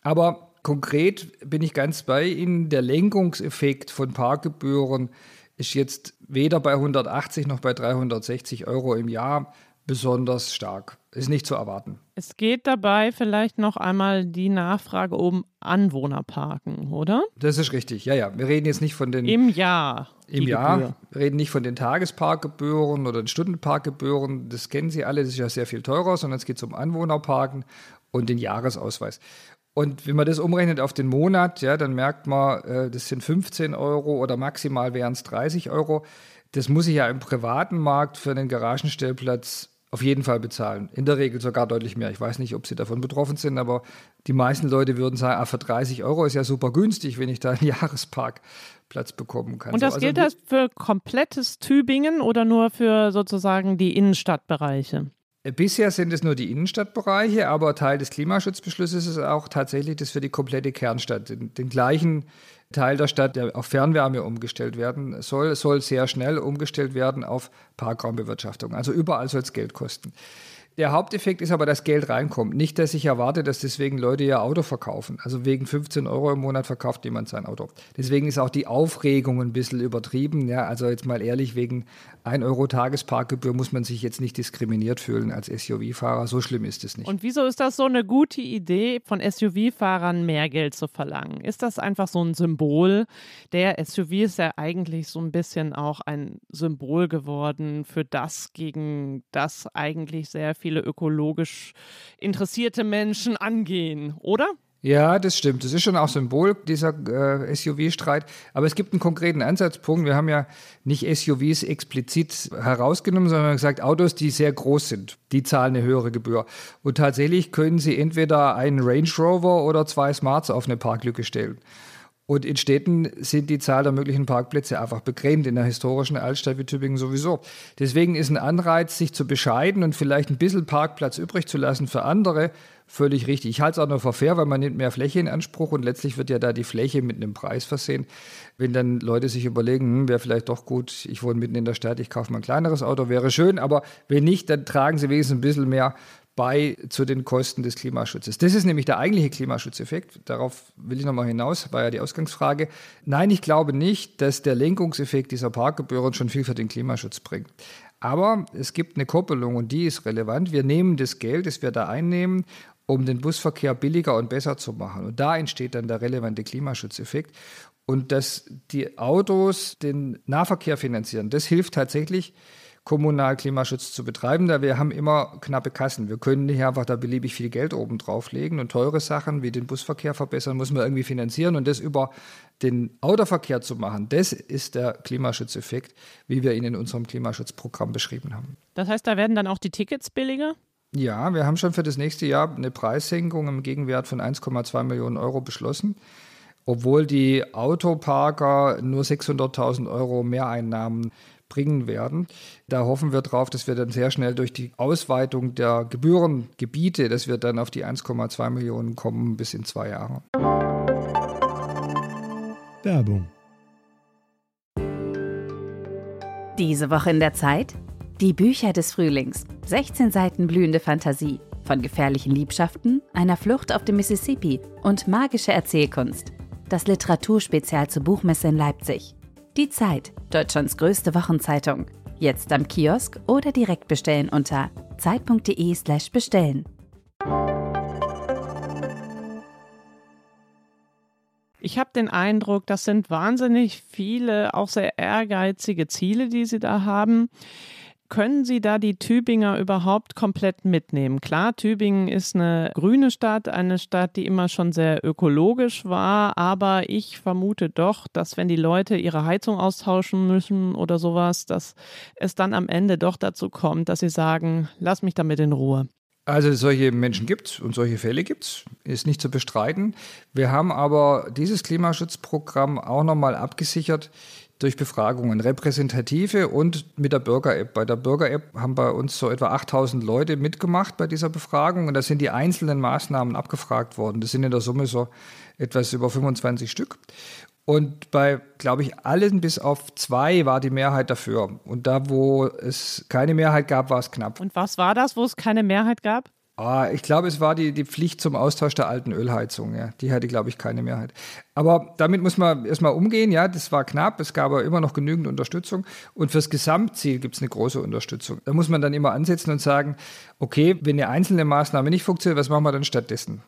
Aber konkret bin ich ganz bei Ihnen, der Lenkungseffekt von Parkgebühren ist jetzt weder bei 180 noch bei 360 Euro im Jahr besonders stark. Ist nicht zu erwarten. Es geht dabei vielleicht noch einmal die Nachfrage um Anwohnerparken, oder? Das ist richtig, ja, ja. Wir reden jetzt nicht von den. Im Jahr. Im Jahr. Gebühr. Wir reden nicht von den Tagesparkgebühren oder den Stundenparkgebühren. Das kennen Sie alle, das ist ja sehr viel teurer, sondern es geht um Anwohnerparken und den Jahresausweis. Und wenn man das umrechnet auf den Monat, ja, dann merkt man, äh, das sind 15 Euro oder maximal wären es 30 Euro. Das muss ich ja im privaten Markt für einen Garagenstellplatz auf jeden Fall bezahlen. In der Regel sogar deutlich mehr. Ich weiß nicht, ob sie davon betroffen sind, aber die meisten Leute würden sagen, ah, für 30 Euro ist ja super günstig, wenn ich da einen Jahresparkplatz bekommen kann. Und das so, also gilt das für komplettes Tübingen oder nur für sozusagen die Innenstadtbereiche? Bisher sind es nur die Innenstadtbereiche, aber Teil des Klimaschutzbeschlusses ist auch tatsächlich das für die komplette Kernstadt. Den, den gleichen Teil der Stadt, der auf Fernwärme umgestellt werden soll, soll sehr schnell umgestellt werden auf Parkraumbewirtschaftung. Also überall soll es Geld kosten. Der Haupteffekt ist aber, dass Geld reinkommt. Nicht, dass ich erwarte, dass deswegen Leute ihr Auto verkaufen. Also wegen 15 Euro im Monat verkauft jemand sein Auto. Deswegen ist auch die Aufregung ein bisschen übertrieben. Ja, also jetzt mal ehrlich, wegen 1 Euro Tagesparkgebühr muss man sich jetzt nicht diskriminiert fühlen als SUV-Fahrer. So schlimm ist es nicht. Und wieso ist das so eine gute Idee, von SUV-Fahrern mehr Geld zu verlangen? Ist das einfach so ein Symbol? Der SUV ist ja eigentlich so ein bisschen auch ein Symbol geworden für das, gegen das eigentlich sehr viele ökologisch interessierte Menschen angehen, oder? Ja, das stimmt. Das ist schon auch Symbol dieser äh, SUV-Streit. Aber es gibt einen konkreten Ansatzpunkt. Wir haben ja nicht SUVs explizit herausgenommen, sondern gesagt, Autos, die sehr groß sind, die zahlen eine höhere Gebühr. Und tatsächlich können sie entweder einen Range Rover oder zwei Smarts auf eine Parklücke stellen. Und in Städten sind die Zahl der möglichen Parkplätze einfach begrenzt, in der historischen Altstadt wie Tübingen sowieso. Deswegen ist ein Anreiz, sich zu bescheiden und vielleicht ein bisschen Parkplatz übrig zu lassen für andere, völlig richtig. Ich halte es auch nur für fair, weil man nimmt mehr Fläche in Anspruch und letztlich wird ja da die Fläche mit einem Preis versehen. Wenn dann Leute sich überlegen, hm, wäre vielleicht doch gut, ich wohne mitten in der Stadt, ich kaufe mal ein kleineres Auto, wäre schön, aber wenn nicht, dann tragen sie wenigstens ein bisschen mehr bei zu den Kosten des Klimaschutzes. Das ist nämlich der eigentliche Klimaschutzeffekt. Darauf will ich nochmal hinaus, war ja die Ausgangsfrage. Nein, ich glaube nicht, dass der Lenkungseffekt dieser Parkgebühren schon viel für den Klimaschutz bringt. Aber es gibt eine Koppelung und die ist relevant. Wir nehmen das Geld, das wir da einnehmen, um den Busverkehr billiger und besser zu machen. Und da entsteht dann der relevante Klimaschutzeffekt. Und dass die Autos den Nahverkehr finanzieren, das hilft tatsächlich, kommunal Klimaschutz zu betreiben, da wir haben immer knappe Kassen. Wir können nicht einfach da beliebig viel Geld oben drauflegen und teure Sachen wie den Busverkehr verbessern, muss man irgendwie finanzieren und das über den Autoverkehr zu machen, das ist der Klimaschutzeffekt, wie wir ihn in unserem Klimaschutzprogramm beschrieben haben. Das heißt, da werden dann auch die Tickets billiger? Ja, wir haben schon für das nächste Jahr eine Preissenkung im Gegenwert von 1,2 Millionen Euro beschlossen obwohl die Autoparker nur 600.000 Euro Mehreinnahmen bringen werden. Da hoffen wir drauf, dass wir dann sehr schnell durch die Ausweitung der Gebührengebiete, dass wir dann auf die 1,2 Millionen kommen bis in zwei Jahre. Werbung. Diese Woche in der Zeit? Die Bücher des Frühlings. 16 Seiten blühende Fantasie. Von gefährlichen Liebschaften, einer Flucht auf dem Mississippi und magische Erzählkunst. Das Literaturspezial zur Buchmesse in Leipzig. Die Zeit, Deutschlands größte Wochenzeitung. Jetzt am Kiosk oder direkt bestellen unter zeit.de/slash bestellen. Ich habe den Eindruck, das sind wahnsinnig viele, auch sehr ehrgeizige Ziele, die Sie da haben. Können Sie da die Tübinger überhaupt komplett mitnehmen? Klar, Tübingen ist eine grüne Stadt, eine Stadt, die immer schon sehr ökologisch war, aber ich vermute doch, dass wenn die Leute ihre Heizung austauschen müssen oder sowas, dass es dann am Ende doch dazu kommt, dass sie sagen, lass mich damit in Ruhe. Also solche Menschen gibt es und solche Fälle gibt es, ist nicht zu bestreiten. Wir haben aber dieses Klimaschutzprogramm auch nochmal abgesichert durch Befragungen, repräsentative und mit der Bürger-App. Bei der Bürger-App haben bei uns so etwa 8000 Leute mitgemacht bei dieser Befragung und da sind die einzelnen Maßnahmen abgefragt worden. Das sind in der Summe so etwas über 25 Stück. Und bei, glaube ich, allen bis auf zwei war die Mehrheit dafür. Und da, wo es keine Mehrheit gab, war es knapp. Und was war das, wo es keine Mehrheit gab? Ah, ich glaube, es war die, die Pflicht zum Austausch der alten Ölheizung. Ja. Die hatte, glaube ich, keine Mehrheit. Aber damit muss man erstmal umgehen. Ja, das war knapp. Es gab aber immer noch genügend Unterstützung. Und fürs Gesamtziel gibt es eine große Unterstützung. Da muss man dann immer ansetzen und sagen, okay, wenn eine einzelne Maßnahme nicht funktioniert, was machen wir dann stattdessen?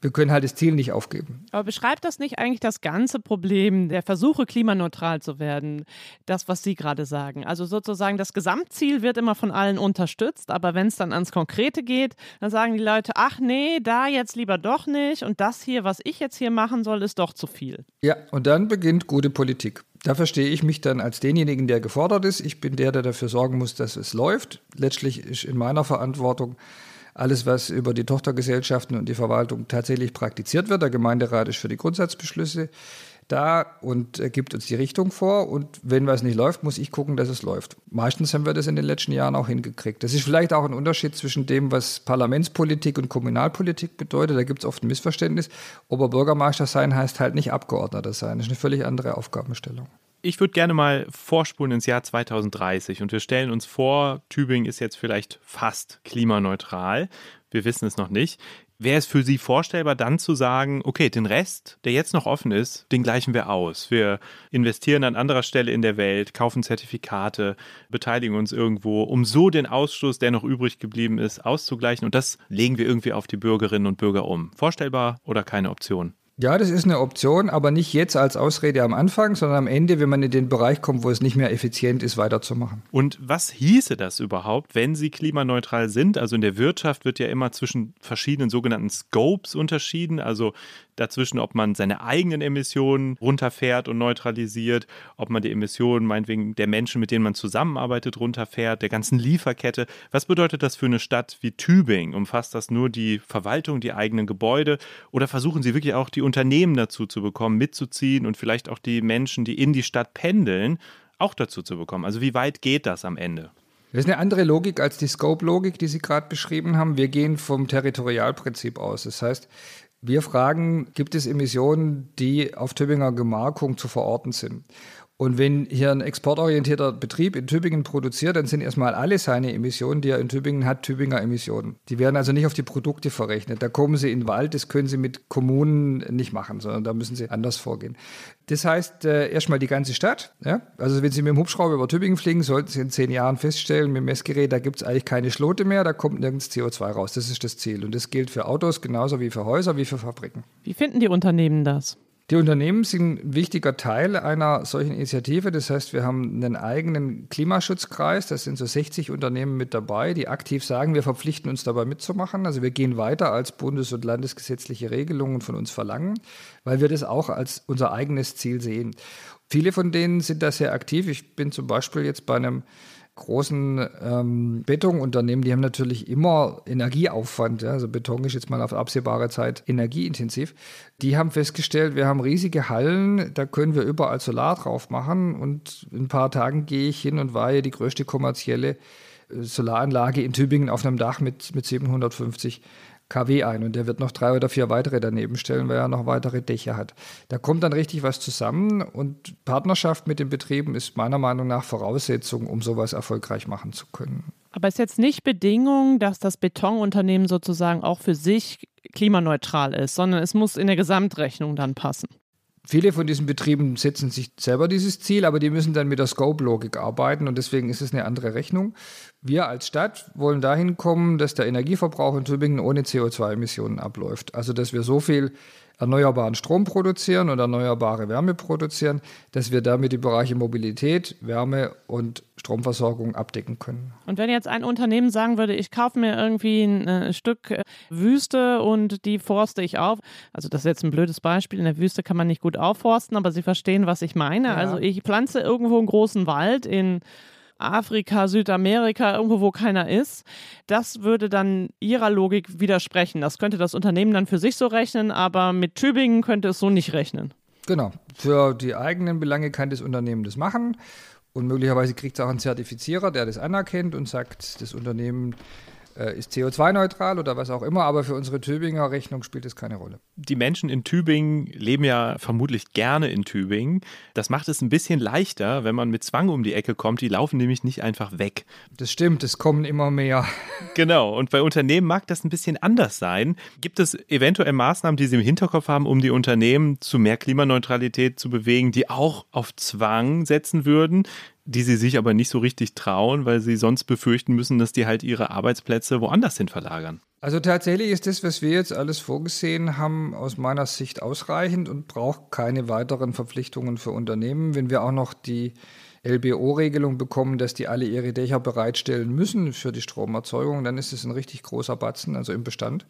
Wir können halt das Ziel nicht aufgeben. Aber beschreibt das nicht eigentlich das ganze Problem der Versuche, klimaneutral zu werden? Das, was Sie gerade sagen. Also sozusagen, das Gesamtziel wird immer von allen unterstützt, aber wenn es dann ans Konkrete geht, dann sagen die Leute, ach nee, da jetzt lieber doch nicht und das hier, was ich jetzt hier machen soll, ist doch zu viel. Ja, und dann beginnt gute Politik. Da verstehe ich mich dann als denjenigen, der gefordert ist. Ich bin der, der dafür sorgen muss, dass es läuft. Letztlich ist in meiner Verantwortung alles, was über die Tochtergesellschaften und die Verwaltung tatsächlich praktiziert wird. Der Gemeinderat ist für die Grundsatzbeschlüsse da und gibt uns die Richtung vor. Und wenn was nicht läuft, muss ich gucken, dass es läuft. Meistens haben wir das in den letzten Jahren auch hingekriegt. Das ist vielleicht auch ein Unterschied zwischen dem, was Parlamentspolitik und Kommunalpolitik bedeutet. Da gibt es oft ein Missverständnis. Oberbürgermeister sein heißt halt nicht Abgeordneter sein. Das ist eine völlig andere Aufgabenstellung. Ich würde gerne mal vorspulen ins Jahr 2030 und wir stellen uns vor, Tübingen ist jetzt vielleicht fast klimaneutral. Wir wissen es noch nicht. Wäre es für Sie vorstellbar, dann zu sagen, okay, den Rest, der jetzt noch offen ist, den gleichen wir aus. Wir investieren an anderer Stelle in der Welt, kaufen Zertifikate, beteiligen uns irgendwo, um so den Ausstoß, der noch übrig geblieben ist, auszugleichen. Und das legen wir irgendwie auf die Bürgerinnen und Bürger um. Vorstellbar oder keine Option? Ja, das ist eine Option, aber nicht jetzt als Ausrede am Anfang, sondern am Ende, wenn man in den Bereich kommt, wo es nicht mehr effizient ist, weiterzumachen. Und was hieße das überhaupt, wenn Sie klimaneutral sind? Also in der Wirtschaft wird ja immer zwischen verschiedenen sogenannten Scopes unterschieden, also dazwischen, ob man seine eigenen Emissionen runterfährt und neutralisiert, ob man die Emissionen meinetwegen der Menschen, mit denen man zusammenarbeitet, runterfährt, der ganzen Lieferkette. Was bedeutet das für eine Stadt wie Tübingen? Umfasst das nur die Verwaltung, die eigenen Gebäude oder versuchen Sie wirklich auch die Unternehmen dazu zu bekommen, mitzuziehen und vielleicht auch die Menschen, die in die Stadt pendeln, auch dazu zu bekommen? Also wie weit geht das am Ende? Das ist eine andere Logik als die Scope-Logik, die Sie gerade beschrieben haben. Wir gehen vom Territorialprinzip aus. Das heißt, wir fragen, gibt es Emissionen, die auf Tübinger Gemarkung zu verorten sind? Und wenn hier ein exportorientierter Betrieb in Tübingen produziert, dann sind erstmal alle seine Emissionen, die er in Tübingen hat, Tübinger Emissionen. Die werden also nicht auf die Produkte verrechnet. Da kommen sie in den Wald, das können sie mit Kommunen nicht machen, sondern da müssen sie anders vorgehen. Das heißt, äh, erstmal die ganze Stadt. Ja? Also wenn Sie mit dem Hubschrauber über Tübingen fliegen, sollten Sie in zehn Jahren feststellen, mit dem Messgerät, da gibt es eigentlich keine Schlote mehr, da kommt nirgends CO2 raus. Das ist das Ziel. Und das gilt für Autos genauso wie für Häuser, wie für Fabriken. Wie finden die Unternehmen das? Die Unternehmen sind ein wichtiger Teil einer solchen Initiative. Das heißt, wir haben einen eigenen Klimaschutzkreis. Da sind so 60 Unternehmen mit dabei, die aktiv sagen, wir verpflichten uns dabei mitzumachen. Also wir gehen weiter als bundes- und landesgesetzliche Regelungen von uns verlangen, weil wir das auch als unser eigenes Ziel sehen. Viele von denen sind da sehr aktiv. Ich bin zum Beispiel jetzt bei einem großen ähm, Betonunternehmen, die haben natürlich immer Energieaufwand. Ja? Also Beton ist jetzt mal auf absehbare Zeit energieintensiv. Die haben festgestellt, wir haben riesige Hallen, da können wir überall Solar drauf machen und in ein paar Tagen gehe ich hin und weihe die größte kommerzielle äh, Solaranlage in Tübingen auf einem Dach mit, mit 750 kW ein und der wird noch drei oder vier weitere daneben stellen, weil er noch weitere Dächer hat. Da kommt dann richtig was zusammen und Partnerschaft mit den Betrieben ist meiner Meinung nach Voraussetzung, um sowas erfolgreich machen zu können. Aber ist jetzt nicht Bedingung, dass das Betonunternehmen sozusagen auch für sich klimaneutral ist, sondern es muss in der Gesamtrechnung dann passen. Viele von diesen Betrieben setzen sich selber dieses Ziel, aber die müssen dann mit der Scope-Logik arbeiten und deswegen ist es eine andere Rechnung. Wir als Stadt wollen dahin kommen, dass der Energieverbrauch in Tübingen ohne CO2-Emissionen abläuft. Also dass wir so viel erneuerbaren Strom produzieren und erneuerbare Wärme produzieren, dass wir damit die Bereiche Mobilität, Wärme und Stromversorgung abdecken können. Und wenn jetzt ein Unternehmen sagen würde, ich kaufe mir irgendwie ein äh, Stück äh, Wüste und die forste ich auf, also das ist jetzt ein blödes Beispiel, in der Wüste kann man nicht gut aufforsten, aber Sie verstehen, was ich meine. Ja. Also ich pflanze irgendwo einen großen Wald in Afrika, Südamerika, irgendwo, wo keiner ist. Das würde dann ihrer Logik widersprechen. Das könnte das Unternehmen dann für sich so rechnen, aber mit Tübingen könnte es so nicht rechnen. Genau. Für die eigenen Belange kann das Unternehmen das machen. Und möglicherweise kriegt es auch einen Zertifizierer, der das anerkennt und sagt, das Unternehmen ist CO2-neutral oder was auch immer, aber für unsere Tübinger Rechnung spielt es keine Rolle. Die Menschen in Tübingen leben ja vermutlich gerne in Tübingen. Das macht es ein bisschen leichter, wenn man mit Zwang um die Ecke kommt. Die laufen nämlich nicht einfach weg. Das stimmt, es kommen immer mehr. Genau, und bei Unternehmen mag das ein bisschen anders sein. Gibt es eventuell Maßnahmen, die Sie im Hinterkopf haben, um die Unternehmen zu mehr Klimaneutralität zu bewegen, die auch auf Zwang setzen würden? Die sie sich aber nicht so richtig trauen, weil sie sonst befürchten müssen, dass die halt ihre Arbeitsplätze woanders hin verlagern. Also tatsächlich ist das, was wir jetzt alles vorgesehen haben, aus meiner Sicht ausreichend und braucht keine weiteren Verpflichtungen für Unternehmen. Wenn wir auch noch die LBO-Regelung bekommen, dass die alle ihre Dächer bereitstellen müssen für die Stromerzeugung, dann ist es ein richtig großer Batzen, also im Bestand.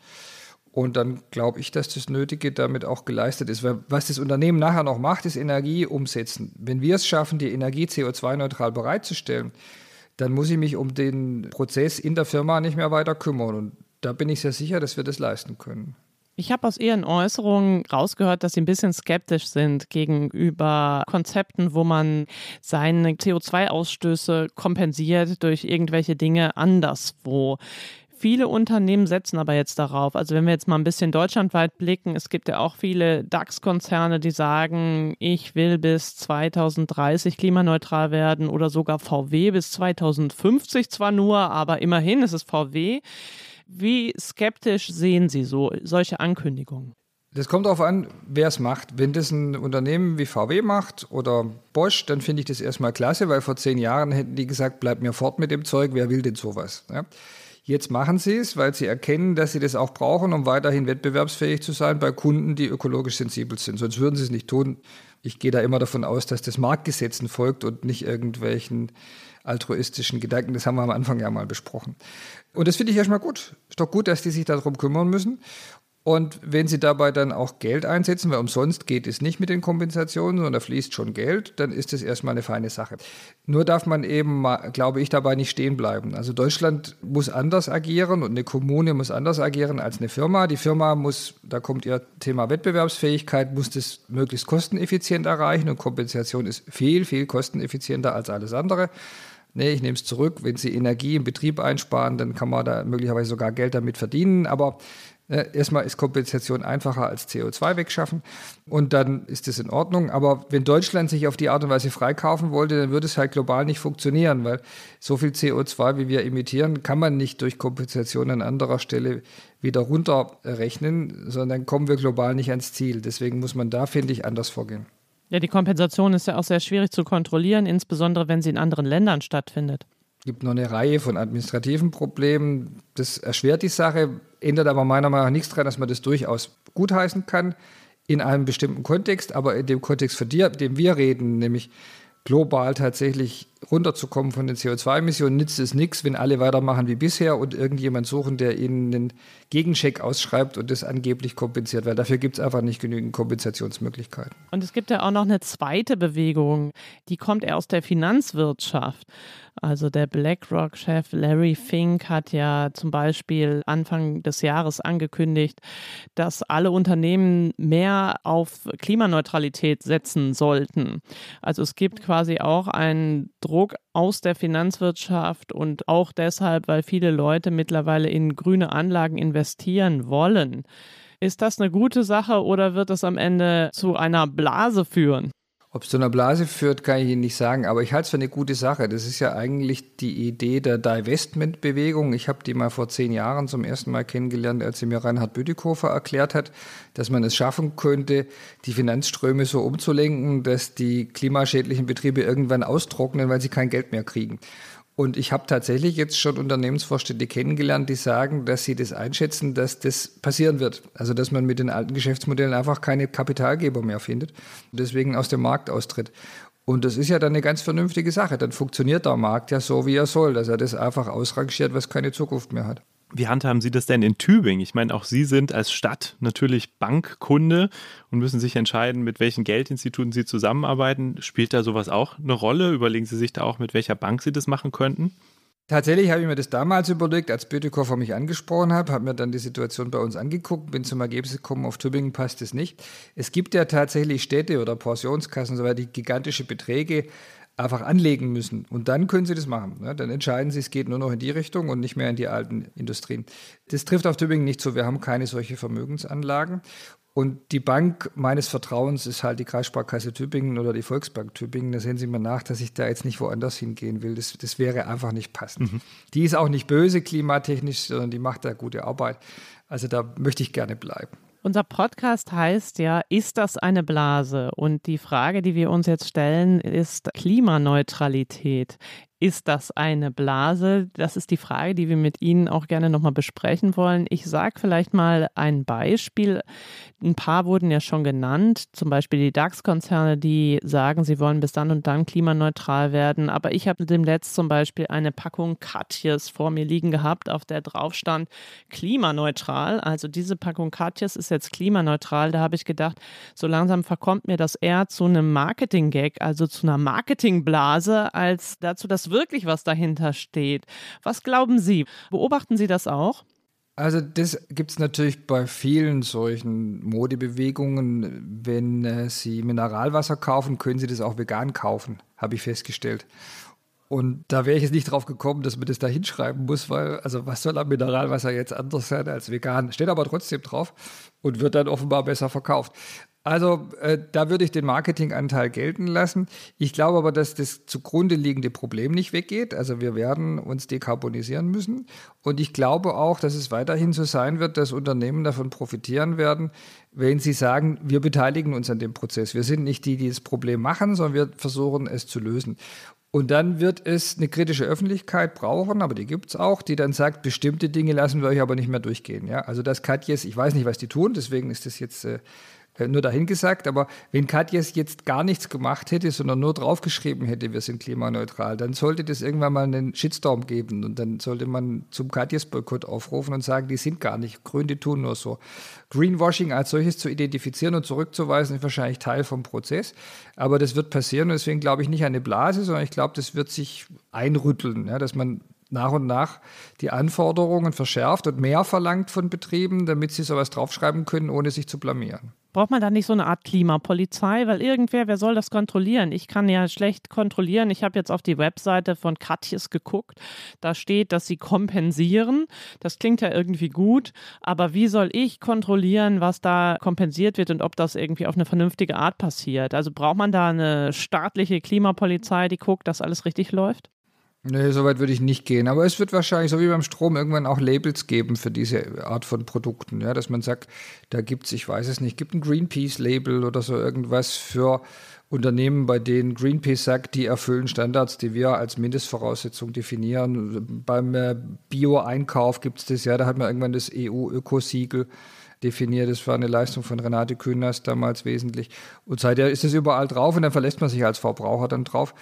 Und dann glaube ich, dass das Nötige damit auch geleistet ist. Weil was das Unternehmen nachher noch macht, ist Energie umsetzen. Wenn wir es schaffen, die Energie CO2-neutral bereitzustellen, dann muss ich mich um den Prozess in der Firma nicht mehr weiter kümmern. Und da bin ich sehr sicher, dass wir das leisten können. Ich habe aus Ihren Äußerungen rausgehört, dass Sie ein bisschen skeptisch sind gegenüber Konzepten, wo man seine CO2-Ausstöße kompensiert durch irgendwelche Dinge anderswo. Viele Unternehmen setzen aber jetzt darauf. Also wenn wir jetzt mal ein bisschen deutschlandweit blicken, es gibt ja auch viele DAX-Konzerne, die sagen, ich will bis 2030 klimaneutral werden oder sogar VW bis 2050 zwar nur, aber immerhin ist es VW. Wie skeptisch sehen Sie so solche Ankündigungen? Das kommt darauf an, wer es macht. Wenn das ein Unternehmen wie VW macht oder Bosch, dann finde ich das erstmal klasse, weil vor zehn Jahren hätten die gesagt, bleib mir fort mit dem Zeug, wer will denn sowas? Ja? Jetzt machen sie es, weil sie erkennen, dass sie das auch brauchen, um weiterhin wettbewerbsfähig zu sein bei Kunden, die ökologisch sensibel sind. Sonst würden sie es nicht tun. Ich gehe da immer davon aus, dass das Marktgesetzen folgt und nicht irgendwelchen altruistischen Gedanken. Das haben wir am Anfang ja mal besprochen. Und das finde ich erstmal gut. Ist doch gut, dass die sich darum kümmern müssen. Und wenn Sie dabei dann auch Geld einsetzen, weil umsonst geht es nicht mit den Kompensationen, sondern da fließt schon Geld, dann ist das erstmal eine feine Sache. Nur darf man eben, glaube ich, dabei nicht stehen bleiben. Also Deutschland muss anders agieren und eine Kommune muss anders agieren als eine Firma. Die Firma muss, da kommt ihr Thema Wettbewerbsfähigkeit, muss das möglichst kosteneffizient erreichen und Kompensation ist viel, viel kosteneffizienter als alles andere. Nee, ich nehme es zurück. Wenn Sie Energie im Betrieb einsparen, dann kann man da möglicherweise sogar Geld damit verdienen. Aber erstmal ist Kompensation einfacher als CO2 wegschaffen und dann ist das in Ordnung. Aber wenn Deutschland sich auf die Art und Weise freikaufen wollte, dann würde es halt global nicht funktionieren, weil so viel CO2, wie wir emittieren, kann man nicht durch Kompensation an anderer Stelle wieder runterrechnen, sondern kommen wir global nicht ans Ziel. Deswegen muss man da, finde ich, anders vorgehen. Ja, die Kompensation ist ja auch sehr schwierig zu kontrollieren, insbesondere wenn sie in anderen Ländern stattfindet gibt noch eine Reihe von administrativen Problemen. Das erschwert die Sache, ändert aber meiner Meinung nach nichts daran, dass man das durchaus gutheißen kann in einem bestimmten Kontext, aber in dem Kontext, von dem wir reden, nämlich global tatsächlich runterzukommen von den CO2-Emissionen, nützt es nichts, wenn alle weitermachen wie bisher und irgendjemand suchen, der ihnen einen Gegencheck ausschreibt und das angeblich kompensiert, weil dafür gibt es einfach nicht genügend Kompensationsmöglichkeiten. Und es gibt ja auch noch eine zweite Bewegung, die kommt eher aus der Finanzwirtschaft. Also der BlackRock-Chef Larry Fink hat ja zum Beispiel Anfang des Jahres angekündigt, dass alle Unternehmen mehr auf Klimaneutralität setzen sollten. Also es gibt quasi auch einen Druck aus der Finanzwirtschaft und auch deshalb, weil viele Leute mittlerweile in grüne Anlagen investieren wollen. Ist das eine gute Sache oder wird es am Ende zu einer Blase führen? Ob es zu einer Blase führt, kann ich Ihnen nicht sagen, aber ich halte es für eine gute Sache. Das ist ja eigentlich die Idee der Divestment-Bewegung. Ich habe die mal vor zehn Jahren zum ersten Mal kennengelernt, als sie mir Reinhard Bütikofer erklärt hat, dass man es schaffen könnte, die Finanzströme so umzulenken, dass die klimaschädlichen Betriebe irgendwann austrocknen, weil sie kein Geld mehr kriegen. Und ich habe tatsächlich jetzt schon Unternehmensvorstände kennengelernt, die sagen, dass sie das einschätzen, dass das passieren wird. Also dass man mit den alten Geschäftsmodellen einfach keine Kapitalgeber mehr findet und deswegen aus dem Markt austritt. Und das ist ja dann eine ganz vernünftige Sache. Dann funktioniert der Markt ja so, wie er soll, dass er das einfach ausrangiert, was keine Zukunft mehr hat. Wie handhaben Sie das denn in Tübingen? Ich meine, auch Sie sind als Stadt natürlich Bankkunde und müssen sich entscheiden, mit welchen Geldinstituten Sie zusammenarbeiten. Spielt da sowas auch eine Rolle? Überlegen Sie sich da auch, mit welcher Bank Sie das machen könnten? Tatsächlich habe ich mir das damals überlegt, als Bütikofer mich angesprochen hat, habe mir dann die Situation bei uns angeguckt, bin zum Ergebnis gekommen, auf Tübingen passt es nicht. Es gibt ja tatsächlich Städte oder Pensionskassen, so die gigantische Beträge einfach anlegen müssen. Und dann können sie das machen. Ne? Dann entscheiden sie, es geht nur noch in die Richtung und nicht mehr in die alten Industrien. Das trifft auf Tübingen nicht so. Wir haben keine solche Vermögensanlagen. Und die Bank meines Vertrauens ist halt die Kreissparkasse Tübingen oder die Volksbank Tübingen. Da sehen Sie mir nach, dass ich da jetzt nicht woanders hingehen will. Das, das wäre einfach nicht passend. Mhm. Die ist auch nicht böse klimatechnisch, sondern die macht da gute Arbeit. Also da möchte ich gerne bleiben. Unser Podcast heißt ja, ist das eine Blase? Und die Frage, die wir uns jetzt stellen, ist Klimaneutralität. Ist das eine Blase? Das ist die Frage, die wir mit Ihnen auch gerne nochmal besprechen wollen. Ich sage vielleicht mal ein Beispiel. Ein paar wurden ja schon genannt, zum Beispiel die DAX-Konzerne, die sagen, sie wollen bis dann und dann klimaneutral werden. Aber ich habe dem Letzt zum Beispiel eine Packung Katjes vor mir liegen gehabt, auf der drauf stand klimaneutral. Also diese Packung Katjes ist jetzt klimaneutral. Da habe ich gedacht, so langsam verkommt mir das eher zu einem Marketing-Gag, also zu einer Marketingblase, als dazu, dass wirklich was dahinter steht. Was glauben Sie? Beobachten Sie das auch? Also das gibt es natürlich bei vielen solchen Modebewegungen. Wenn äh, Sie Mineralwasser kaufen, können Sie das auch vegan kaufen, habe ich festgestellt. Und da wäre ich jetzt nicht drauf gekommen, dass man das da hinschreiben muss, weil, also was soll am Mineralwasser jetzt anders sein als vegan? Steht aber trotzdem drauf und wird dann offenbar besser verkauft. Also äh, da würde ich den Marketinganteil gelten lassen. Ich glaube aber, dass das zugrunde liegende Problem nicht weggeht. Also wir werden uns dekarbonisieren müssen. Und ich glaube auch, dass es weiterhin so sein wird, dass Unternehmen davon profitieren werden, wenn sie sagen, wir beteiligen uns an dem Prozess. Wir sind nicht die, die das Problem machen, sondern wir versuchen es zu lösen. Und dann wird es eine kritische Öffentlichkeit brauchen, aber die gibt es auch, die dann sagt, bestimmte Dinge lassen wir euch aber nicht mehr durchgehen. Ja? Also das Katjes, ich weiß nicht, was die tun, deswegen ist das jetzt äh, nur dahingesagt, aber wenn Katjes jetzt gar nichts gemacht hätte, sondern nur draufgeschrieben hätte, wir sind klimaneutral, dann sollte das irgendwann mal einen Shitstorm geben. Und dann sollte man zum Katjes-Boykott aufrufen und sagen, die sind gar nicht. Grün, die tun nur so. Greenwashing als solches zu identifizieren und zurückzuweisen, ist wahrscheinlich Teil vom Prozess, aber das wird passieren und deswegen glaube ich nicht eine Blase, sondern ich glaube, das wird sich einrütteln, ja, dass man nach und nach die Anforderungen verschärft und mehr verlangt von Betrieben, damit sie sowas draufschreiben können, ohne sich zu blamieren. Braucht man da nicht so eine Art Klimapolizei? Weil irgendwer, wer soll das kontrollieren? Ich kann ja schlecht kontrollieren. Ich habe jetzt auf die Webseite von Katjes geguckt. Da steht, dass sie kompensieren. Das klingt ja irgendwie gut. Aber wie soll ich kontrollieren, was da kompensiert wird und ob das irgendwie auf eine vernünftige Art passiert? Also braucht man da eine staatliche Klimapolizei, die guckt, dass alles richtig läuft? Nee, so weit würde ich nicht gehen. Aber es wird wahrscheinlich, so wie beim Strom, irgendwann auch Labels geben für diese Art von Produkten. Ja, dass man sagt, da gibt es, ich weiß es nicht, gibt ein Greenpeace-Label oder so irgendwas für Unternehmen, bei denen Greenpeace sagt, die erfüllen Standards, die wir als Mindestvoraussetzung definieren. Beim äh, Bio-Einkauf gibt es das ja, da hat man irgendwann das EU-Ökosiegel definiert. Das war eine Leistung von Renate Künast damals wesentlich. Und seither ist es überall drauf und dann verlässt man sich als Verbraucher dann drauf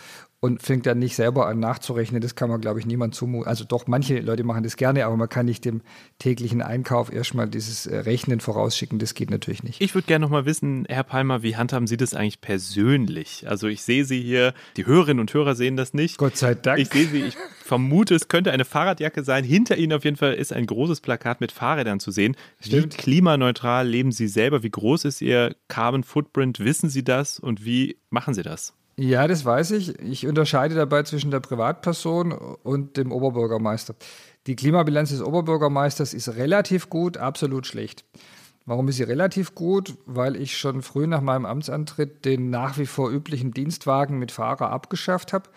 und fängt dann nicht selber an nachzurechnen. Das kann man, glaube ich, niemand zumuten. Also doch, manche Leute machen das gerne, aber man kann nicht dem täglichen Einkauf erstmal dieses äh, Rechnen vorausschicken. Das geht natürlich nicht. Ich würde gerne noch mal wissen, Herr Palmer, wie handhaben Sie das eigentlich persönlich? Also ich sehe Sie hier, die Hörerinnen und Hörer sehen das nicht. Gott sei Dank. Ich sehe Sie, ich vermute, es könnte eine Fahrradjacke sein. Hinter Ihnen auf jeden Fall ist ein großes Plakat mit Fahrrädern zu sehen. Stimmt. Wie klimaneutral leben Sie selber? Wie groß ist Ihr Carbon Footprint? Wissen Sie das? Und wie machen Sie das? Ja, das weiß ich. Ich unterscheide dabei zwischen der Privatperson und dem Oberbürgermeister. Die Klimabilanz des Oberbürgermeisters ist relativ gut, absolut schlecht. Warum ist sie relativ gut? Weil ich schon früh nach meinem Amtsantritt den nach wie vor üblichen Dienstwagen mit Fahrer abgeschafft habe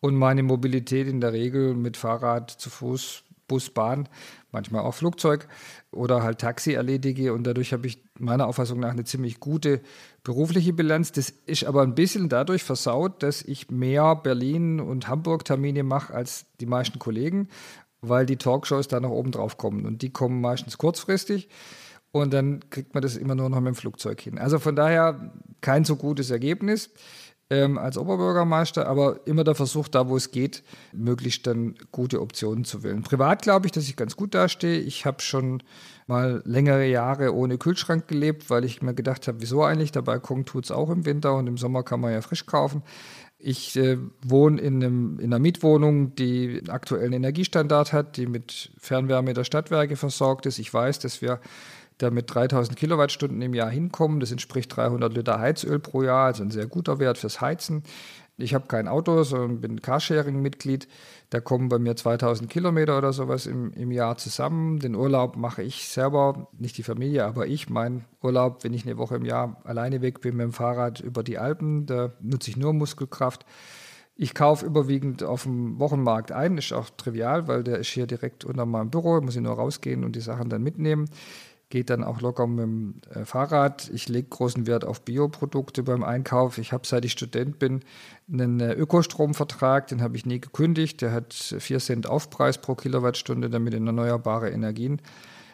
und meine Mobilität in der Regel mit Fahrrad, zu Fuß, Bus, Bahn, manchmal auch Flugzeug oder halt Taxi erledige und dadurch habe ich meiner Auffassung nach eine ziemlich gute berufliche Bilanz. Das ist aber ein bisschen dadurch versaut, dass ich mehr Berlin und Hamburg Termine mache als die meisten Kollegen, weil die Talkshows da nach oben drauf kommen und die kommen meistens kurzfristig und dann kriegt man das immer nur noch mit dem Flugzeug hin. Also von daher kein so gutes Ergebnis ähm, als Oberbürgermeister, aber immer der Versuch, da wo es geht, möglichst dann gute Optionen zu wählen. Privat glaube ich, dass ich ganz gut dastehe. Ich habe schon mal längere Jahre ohne Kühlschrank gelebt, weil ich mir gedacht habe, wieso eigentlich? Der Balkon tut es auch im Winter und im Sommer kann man ja frisch kaufen. Ich äh, wohne in, einem, in einer Mietwohnung, die einen aktuellen Energiestandard hat, die mit Fernwärme der Stadtwerke versorgt ist. Ich weiß, dass wir da mit 3000 Kilowattstunden im Jahr hinkommen. Das entspricht 300 Liter Heizöl pro Jahr, also ein sehr guter Wert fürs Heizen. Ich habe kein Auto, sondern bin Carsharing-Mitglied. Da kommen bei mir 2000 Kilometer oder sowas im, im Jahr zusammen. Den Urlaub mache ich selber, nicht die Familie, aber ich. Mein Urlaub, wenn ich eine Woche im Jahr alleine weg bin mit dem Fahrrad über die Alpen, da nutze ich nur Muskelkraft. Ich kaufe überwiegend auf dem Wochenmarkt ein, ist auch trivial, weil der ist hier direkt unter meinem Büro, muss ich nur rausgehen und die Sachen dann mitnehmen. Geht dann auch locker mit dem äh, Fahrrad. Ich lege großen Wert auf Bioprodukte beim Einkauf. Ich habe, seit ich Student bin, einen äh, Ökostromvertrag, den habe ich nie gekündigt. Der hat 4 Cent Aufpreis pro Kilowattstunde, damit in erneuerbare Energien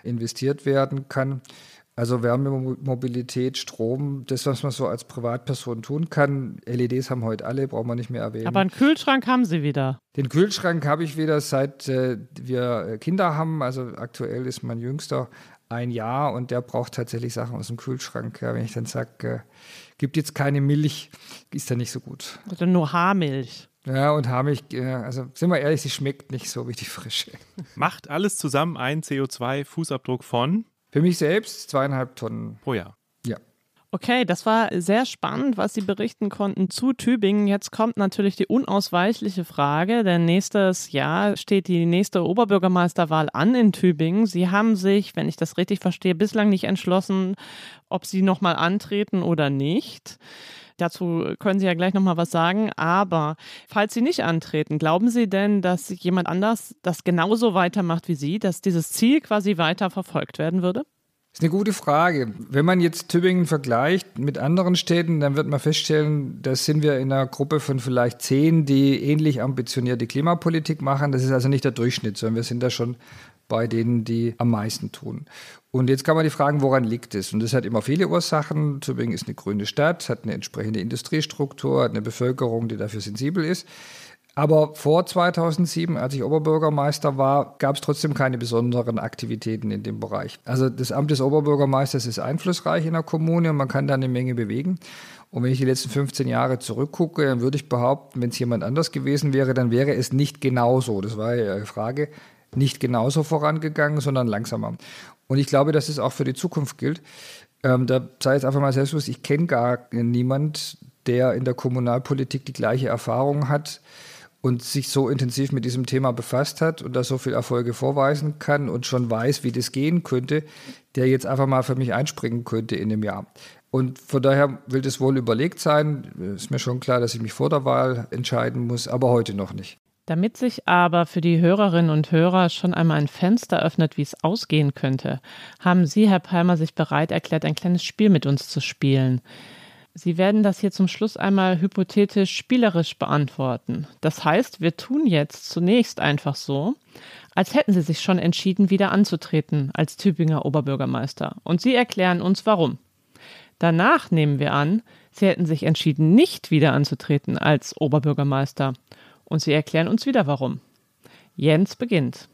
investiert werden kann. Also Wärmemobilität, Strom, das, was man so als Privatperson tun kann. LEDs haben heute alle, brauchen wir nicht mehr erwähnen. Aber einen Kühlschrank haben Sie wieder. Den Kühlschrank habe ich wieder, seit äh, wir äh, Kinder haben. Also aktuell ist mein Jüngster ein Jahr und der braucht tatsächlich Sachen aus dem Kühlschrank. Ja, wenn ich dann sage, äh, gibt jetzt keine Milch, ist ja nicht so gut. Also nur Haarmilch. Ja, und Haarmilch, äh, also sind wir ehrlich, sie schmeckt nicht so wie die frische. Macht alles zusammen einen CO2-Fußabdruck von für mich selbst zweieinhalb Tonnen pro Jahr. Okay, das war sehr spannend, was Sie berichten konnten zu Tübingen. Jetzt kommt natürlich die unausweichliche Frage, denn nächstes Jahr steht die nächste Oberbürgermeisterwahl an in Tübingen. Sie haben sich, wenn ich das richtig verstehe, bislang nicht entschlossen, ob Sie nochmal antreten oder nicht. Dazu können Sie ja gleich nochmal was sagen. Aber falls Sie nicht antreten, glauben Sie denn, dass jemand anders das genauso weitermacht wie Sie, dass dieses Ziel quasi weiter verfolgt werden würde? Ist eine gute Frage. Wenn man jetzt Tübingen vergleicht mit anderen Städten, dann wird man feststellen, da sind wir in einer Gruppe von vielleicht zehn, die ähnlich ambitionierte Klimapolitik machen. Das ist also nicht der Durchschnitt, sondern wir sind da schon bei denen, die am meisten tun. Und jetzt kann man die fragen, woran liegt es? Und das hat immer viele Ursachen. Tübingen ist eine grüne Stadt, hat eine entsprechende Industriestruktur, hat eine Bevölkerung, die dafür sensibel ist. Aber vor 2007, als ich Oberbürgermeister war, gab es trotzdem keine besonderen Aktivitäten in dem Bereich. Also das Amt des Oberbürgermeisters ist einflussreich in der Kommune und man kann da eine Menge bewegen. Und wenn ich die letzten 15 Jahre zurückgucke, dann würde ich behaupten, wenn es jemand anders gewesen wäre, dann wäre es nicht genauso. Das war ja Ihre Frage. Nicht genauso vorangegangen, sondern langsamer. Und ich glaube, dass es auch für die Zukunft gilt. Ähm, da sei jetzt einfach mal selbstbewusst, ich kenne gar niemand, der in der Kommunalpolitik die gleiche Erfahrung hat und sich so intensiv mit diesem Thema befasst hat und da so viele Erfolge vorweisen kann und schon weiß, wie das gehen könnte, der jetzt einfach mal für mich einspringen könnte in einem Jahr. Und von daher will das wohl überlegt sein. Ist mir schon klar, dass ich mich vor der Wahl entscheiden muss, aber heute noch nicht. Damit sich aber für die Hörerinnen und Hörer schon einmal ein Fenster öffnet, wie es ausgehen könnte, haben Sie, Herr Palmer, sich bereit erklärt, ein kleines Spiel mit uns zu spielen. Sie werden das hier zum Schluss einmal hypothetisch spielerisch beantworten. Das heißt, wir tun jetzt zunächst einfach so, als hätten Sie sich schon entschieden, wieder anzutreten als Tübinger Oberbürgermeister. Und Sie erklären uns warum. Danach nehmen wir an, Sie hätten sich entschieden, nicht wieder anzutreten als Oberbürgermeister. Und Sie erklären uns wieder warum. Jens beginnt.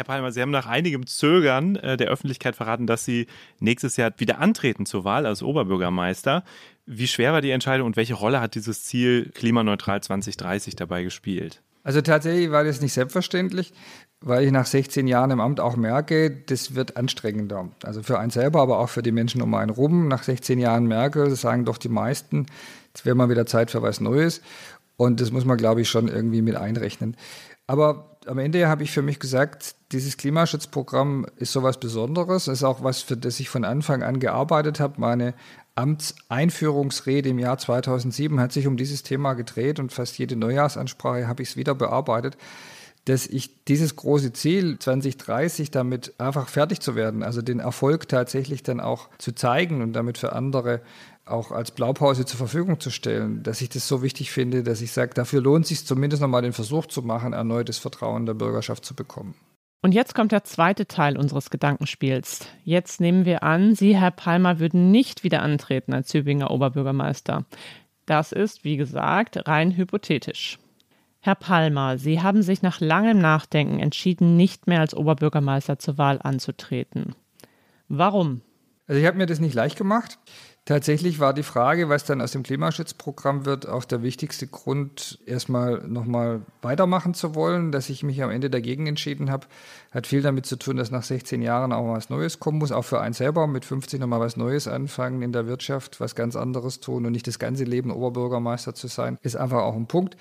Herr Palmer, Sie haben nach einigem Zögern äh, der Öffentlichkeit verraten, dass Sie nächstes Jahr wieder antreten zur Wahl als Oberbürgermeister. Wie schwer war die Entscheidung und welche Rolle hat dieses Ziel klimaneutral 2030 dabei gespielt? Also tatsächlich war das nicht selbstverständlich, weil ich nach 16 Jahren im Amt auch merke, das wird anstrengender. Also für einen selber, aber auch für die Menschen um einen rum. Nach 16 Jahren Merkel sagen doch die meisten, jetzt wäre mal wieder Zeit für was Neues. Und das muss man, glaube ich, schon irgendwie mit einrechnen. Aber am Ende habe ich für mich gesagt, dieses Klimaschutzprogramm ist sowas Besonderes. Es ist auch was, für das ich von Anfang an gearbeitet habe. Meine Amtseinführungsrede im Jahr 2007 hat sich um dieses Thema gedreht und fast jede Neujahrsansprache habe ich es wieder bearbeitet, dass ich dieses große Ziel 2030 damit einfach fertig zu werden, also den Erfolg tatsächlich dann auch zu zeigen und damit für andere auch als Blaupause zur Verfügung zu stellen, dass ich das so wichtig finde, dass ich sage, dafür lohnt es sich zumindest nochmal den Versuch zu machen, erneutes Vertrauen der Bürgerschaft zu bekommen. Und jetzt kommt der zweite Teil unseres Gedankenspiels. Jetzt nehmen wir an, Sie, Herr Palmer, würden nicht wieder antreten als Tübinger Oberbürgermeister. Das ist, wie gesagt, rein hypothetisch. Herr Palmer, Sie haben sich nach langem Nachdenken entschieden, nicht mehr als Oberbürgermeister zur Wahl anzutreten. Warum? Also ich habe mir das nicht leicht gemacht. Tatsächlich war die Frage, was dann aus dem Klimaschutzprogramm wird, auch der wichtigste Grund, erstmal nochmal weitermachen zu wollen. Dass ich mich am Ende dagegen entschieden habe, hat viel damit zu tun, dass nach 16 Jahren auch mal was Neues kommen muss, auch für einen selber mit 50 nochmal was Neues anfangen in der Wirtschaft, was ganz anderes tun und nicht das ganze Leben Oberbürgermeister zu sein, ist einfach auch ein Punkt.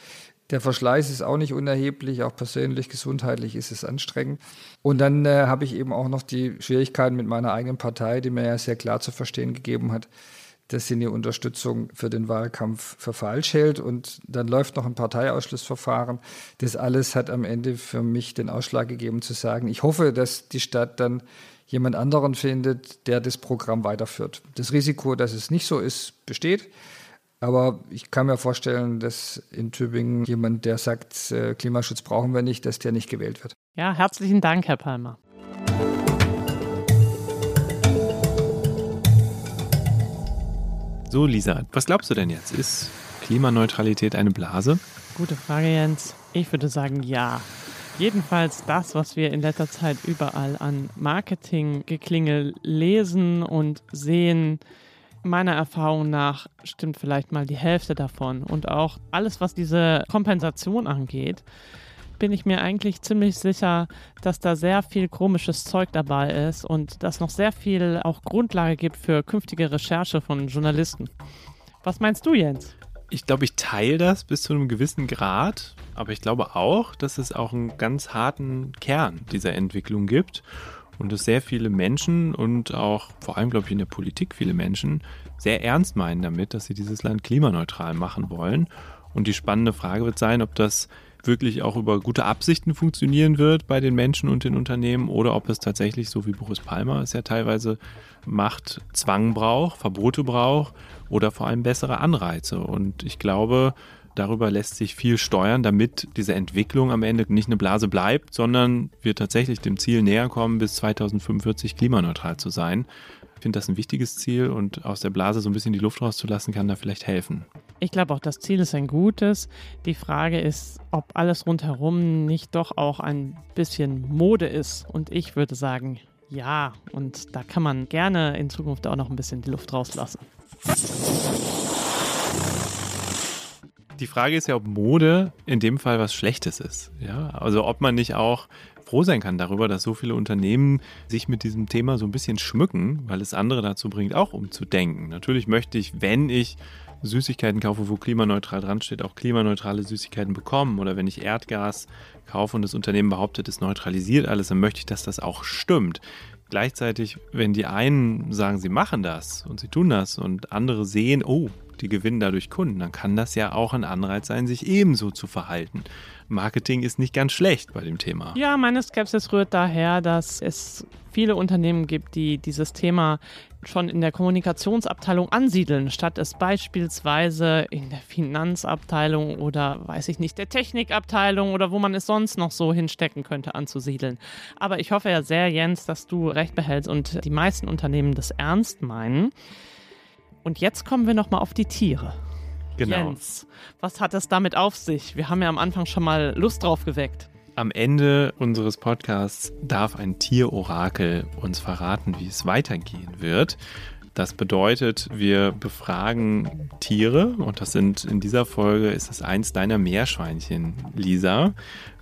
Der Verschleiß ist auch nicht unerheblich, auch persönlich, gesundheitlich ist es anstrengend. Und dann äh, habe ich eben auch noch die Schwierigkeiten mit meiner eigenen Partei, die mir ja sehr klar zu verstehen gegeben hat, dass sie eine Unterstützung für den Wahlkampf für falsch hält. Und dann läuft noch ein Parteiausschlussverfahren. Das alles hat am Ende für mich den Ausschlag gegeben zu sagen, ich hoffe, dass die Stadt dann jemand anderen findet, der das Programm weiterführt. Das Risiko, dass es nicht so ist, besteht. Aber ich kann mir vorstellen, dass in Tübingen jemand, der sagt, äh, Klimaschutz brauchen wir nicht, dass der nicht gewählt wird. Ja, herzlichen Dank, Herr Palmer. So, Lisa, was glaubst du denn jetzt? Ist Klimaneutralität eine Blase? Gute Frage, Jens. Ich würde sagen, ja. Jedenfalls das, was wir in letzter Zeit überall an Marketinggeklingel lesen und sehen, meiner Erfahrung nach stimmt vielleicht mal die Hälfte davon. Und auch alles, was diese Kompensation angeht, bin ich mir eigentlich ziemlich sicher, dass da sehr viel komisches Zeug dabei ist und dass noch sehr viel auch Grundlage gibt für künftige Recherche von Journalisten. Was meinst du, Jens? Ich glaube, ich teile das bis zu einem gewissen Grad, aber ich glaube auch, dass es auch einen ganz harten Kern dieser Entwicklung gibt und dass sehr viele Menschen und auch vor allem, glaube ich, in der Politik viele Menschen sehr ernst meinen damit, dass sie dieses Land klimaneutral machen wollen. Und die spannende Frage wird sein, ob das wirklich auch über gute Absichten funktionieren wird bei den Menschen und den Unternehmen oder ob es tatsächlich, so wie Boris Palmer es ja teilweise macht, Zwang braucht, Verbote braucht oder vor allem bessere Anreize. Und ich glaube, darüber lässt sich viel steuern, damit diese Entwicklung am Ende nicht eine Blase bleibt, sondern wir tatsächlich dem Ziel näher kommen, bis 2045 klimaneutral zu sein. Ich finde das ein wichtiges Ziel und aus der Blase so ein bisschen die Luft rauszulassen, kann da vielleicht helfen. Ich glaube auch, das Ziel ist ein gutes. Die Frage ist, ob alles rundherum nicht doch auch ein bisschen Mode ist. Und ich würde sagen, ja. Und da kann man gerne in Zukunft auch noch ein bisschen die Luft rauslassen. Die Frage ist ja, ob Mode in dem Fall was Schlechtes ist. Ja, also ob man nicht auch froh sein kann darüber, dass so viele Unternehmen sich mit diesem Thema so ein bisschen schmücken, weil es andere dazu bringt, auch umzudenken. Natürlich möchte ich, wenn ich Süßigkeiten kaufe, wo klimaneutral dran steht, auch klimaneutrale Süßigkeiten bekommen. Oder wenn ich Erdgas kaufe und das Unternehmen behauptet, es neutralisiert alles, dann möchte ich, dass das auch stimmt. Gleichzeitig, wenn die einen sagen, sie machen das und sie tun das und andere sehen, oh, die gewinnen dadurch Kunden, dann kann das ja auch ein Anreiz sein, sich ebenso zu verhalten. Marketing ist nicht ganz schlecht bei dem Thema. Ja, meine Skepsis rührt daher, dass es viele Unternehmen gibt, die dieses Thema schon in der Kommunikationsabteilung ansiedeln, statt es beispielsweise in der Finanzabteilung oder weiß ich nicht, der Technikabteilung oder wo man es sonst noch so hinstecken könnte, anzusiedeln. Aber ich hoffe ja sehr, Jens, dass du recht behältst und die meisten Unternehmen das ernst meinen. Und jetzt kommen wir nochmal auf die Tiere. Genau. Jens, was hat es damit auf sich? Wir haben ja am Anfang schon mal Lust drauf geweckt. Am Ende unseres Podcasts darf ein Tierorakel uns verraten, wie es weitergehen wird. Das bedeutet, wir befragen Tiere und das sind in dieser Folge ist es eins deiner Meerschweinchen, Lisa.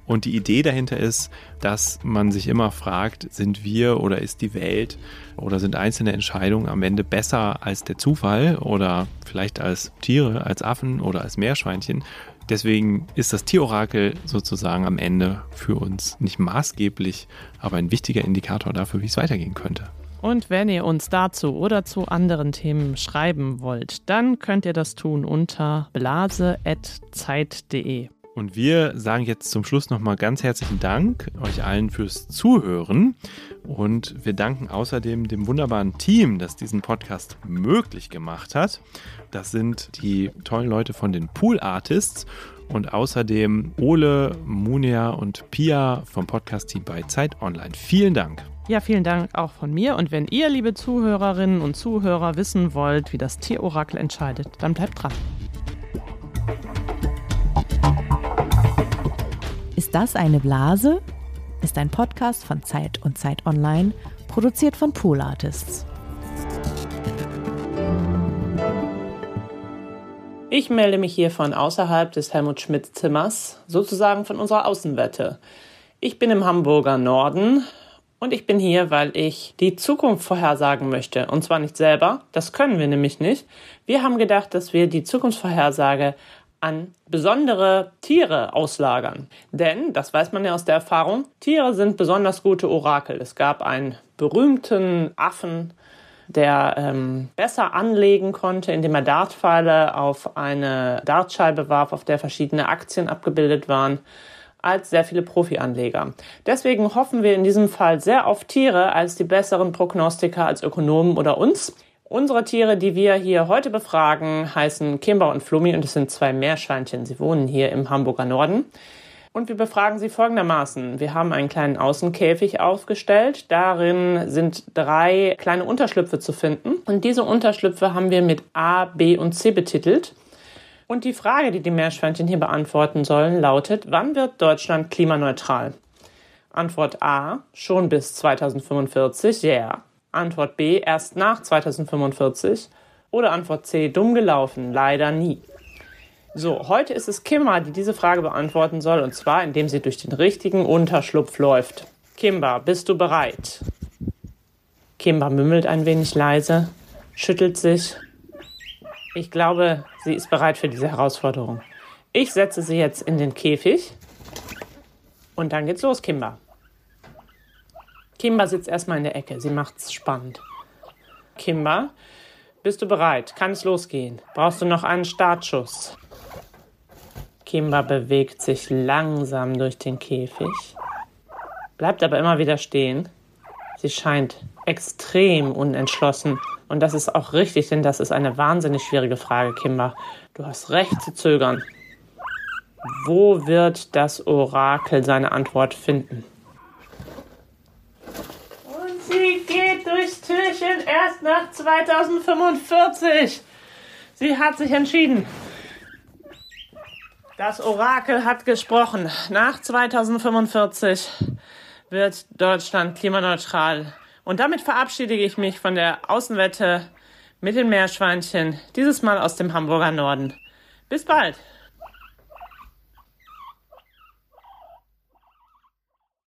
Und die Idee dahinter ist, dass man sich immer fragt, sind wir oder ist die Welt oder sind einzelne Entscheidungen am Ende besser als der Zufall oder vielleicht als Tiere, als Affen oder als Meerschweinchen? Deswegen ist das Tierorakel sozusagen am Ende für uns nicht maßgeblich, aber ein wichtiger Indikator dafür, wie es weitergehen könnte. Und wenn ihr uns dazu oder zu anderen Themen schreiben wollt, dann könnt ihr das tun unter blase.zeit.de. Und wir sagen jetzt zum Schluss nochmal ganz herzlichen Dank euch allen fürs Zuhören. Und wir danken außerdem dem wunderbaren Team, das diesen Podcast möglich gemacht hat. Das sind die tollen Leute von den Pool Artists und außerdem Ole, Munia und Pia vom Podcast-Team bei Zeit Online. Vielen Dank. Ja, vielen Dank auch von mir. Und wenn ihr, liebe Zuhörerinnen und Zuhörer, wissen wollt, wie das Tierorakel entscheidet, dann bleibt dran. Ist das eine Blase? Ist ein Podcast von Zeit und Zeit Online, produziert von Pool Artists. Ich melde mich hier von außerhalb des Helmut Schmidt Zimmers, sozusagen von unserer Außenwette. Ich bin im Hamburger Norden und ich bin hier, weil ich die Zukunft vorhersagen möchte. Und zwar nicht selber, das können wir nämlich nicht. Wir haben gedacht, dass wir die Zukunftsvorhersage an besondere Tiere auslagern. Denn, das weiß man ja aus der Erfahrung, Tiere sind besonders gute Orakel. Es gab einen berühmten Affen, der ähm, besser anlegen konnte, indem er Dartpfeile auf eine Dartscheibe warf, auf der verschiedene Aktien abgebildet waren, als sehr viele Profianleger. Deswegen hoffen wir in diesem Fall sehr auf Tiere als die besseren Prognostiker als Ökonomen oder uns. Unsere Tiere, die wir hier heute befragen, heißen Kimber und Flummi und es sind zwei Meerschweinchen. Sie wohnen hier im Hamburger Norden. Und wir befragen sie folgendermaßen. Wir haben einen kleinen Außenkäfig aufgestellt. Darin sind drei kleine Unterschlüpfe zu finden. Und diese Unterschlüpfe haben wir mit A, B und C betitelt. Und die Frage, die die Meerschweinchen hier beantworten sollen, lautet, wann wird Deutschland klimaneutral? Antwort A, schon bis 2045, ja. Yeah. Antwort B erst nach 2045 oder Antwort C dumm gelaufen, leider nie. So, heute ist es Kimba, die diese Frage beantworten soll, und zwar indem sie durch den richtigen Unterschlupf läuft. Kimba, bist du bereit? Kimba mümmelt ein wenig leise, schüttelt sich. Ich glaube, sie ist bereit für diese Herausforderung. Ich setze sie jetzt in den Käfig und dann geht's los, Kimba. Kimba sitzt erstmal in der Ecke. Sie macht's spannend. Kimba, bist du bereit? Kann es losgehen? Brauchst du noch einen Startschuss? Kimba bewegt sich langsam durch den Käfig, bleibt aber immer wieder stehen. Sie scheint extrem unentschlossen. Und das ist auch richtig, denn das ist eine wahnsinnig schwierige Frage, Kimba. Du hast recht zu zögern. Wo wird das Orakel seine Antwort finden? Durchs Türchen erst nach 2045. Sie hat sich entschieden. Das Orakel hat gesprochen. Nach 2045 wird Deutschland klimaneutral. Und damit verabschiede ich mich von der Außenwette mit den Meerschweinchen, dieses Mal aus dem Hamburger Norden. Bis bald!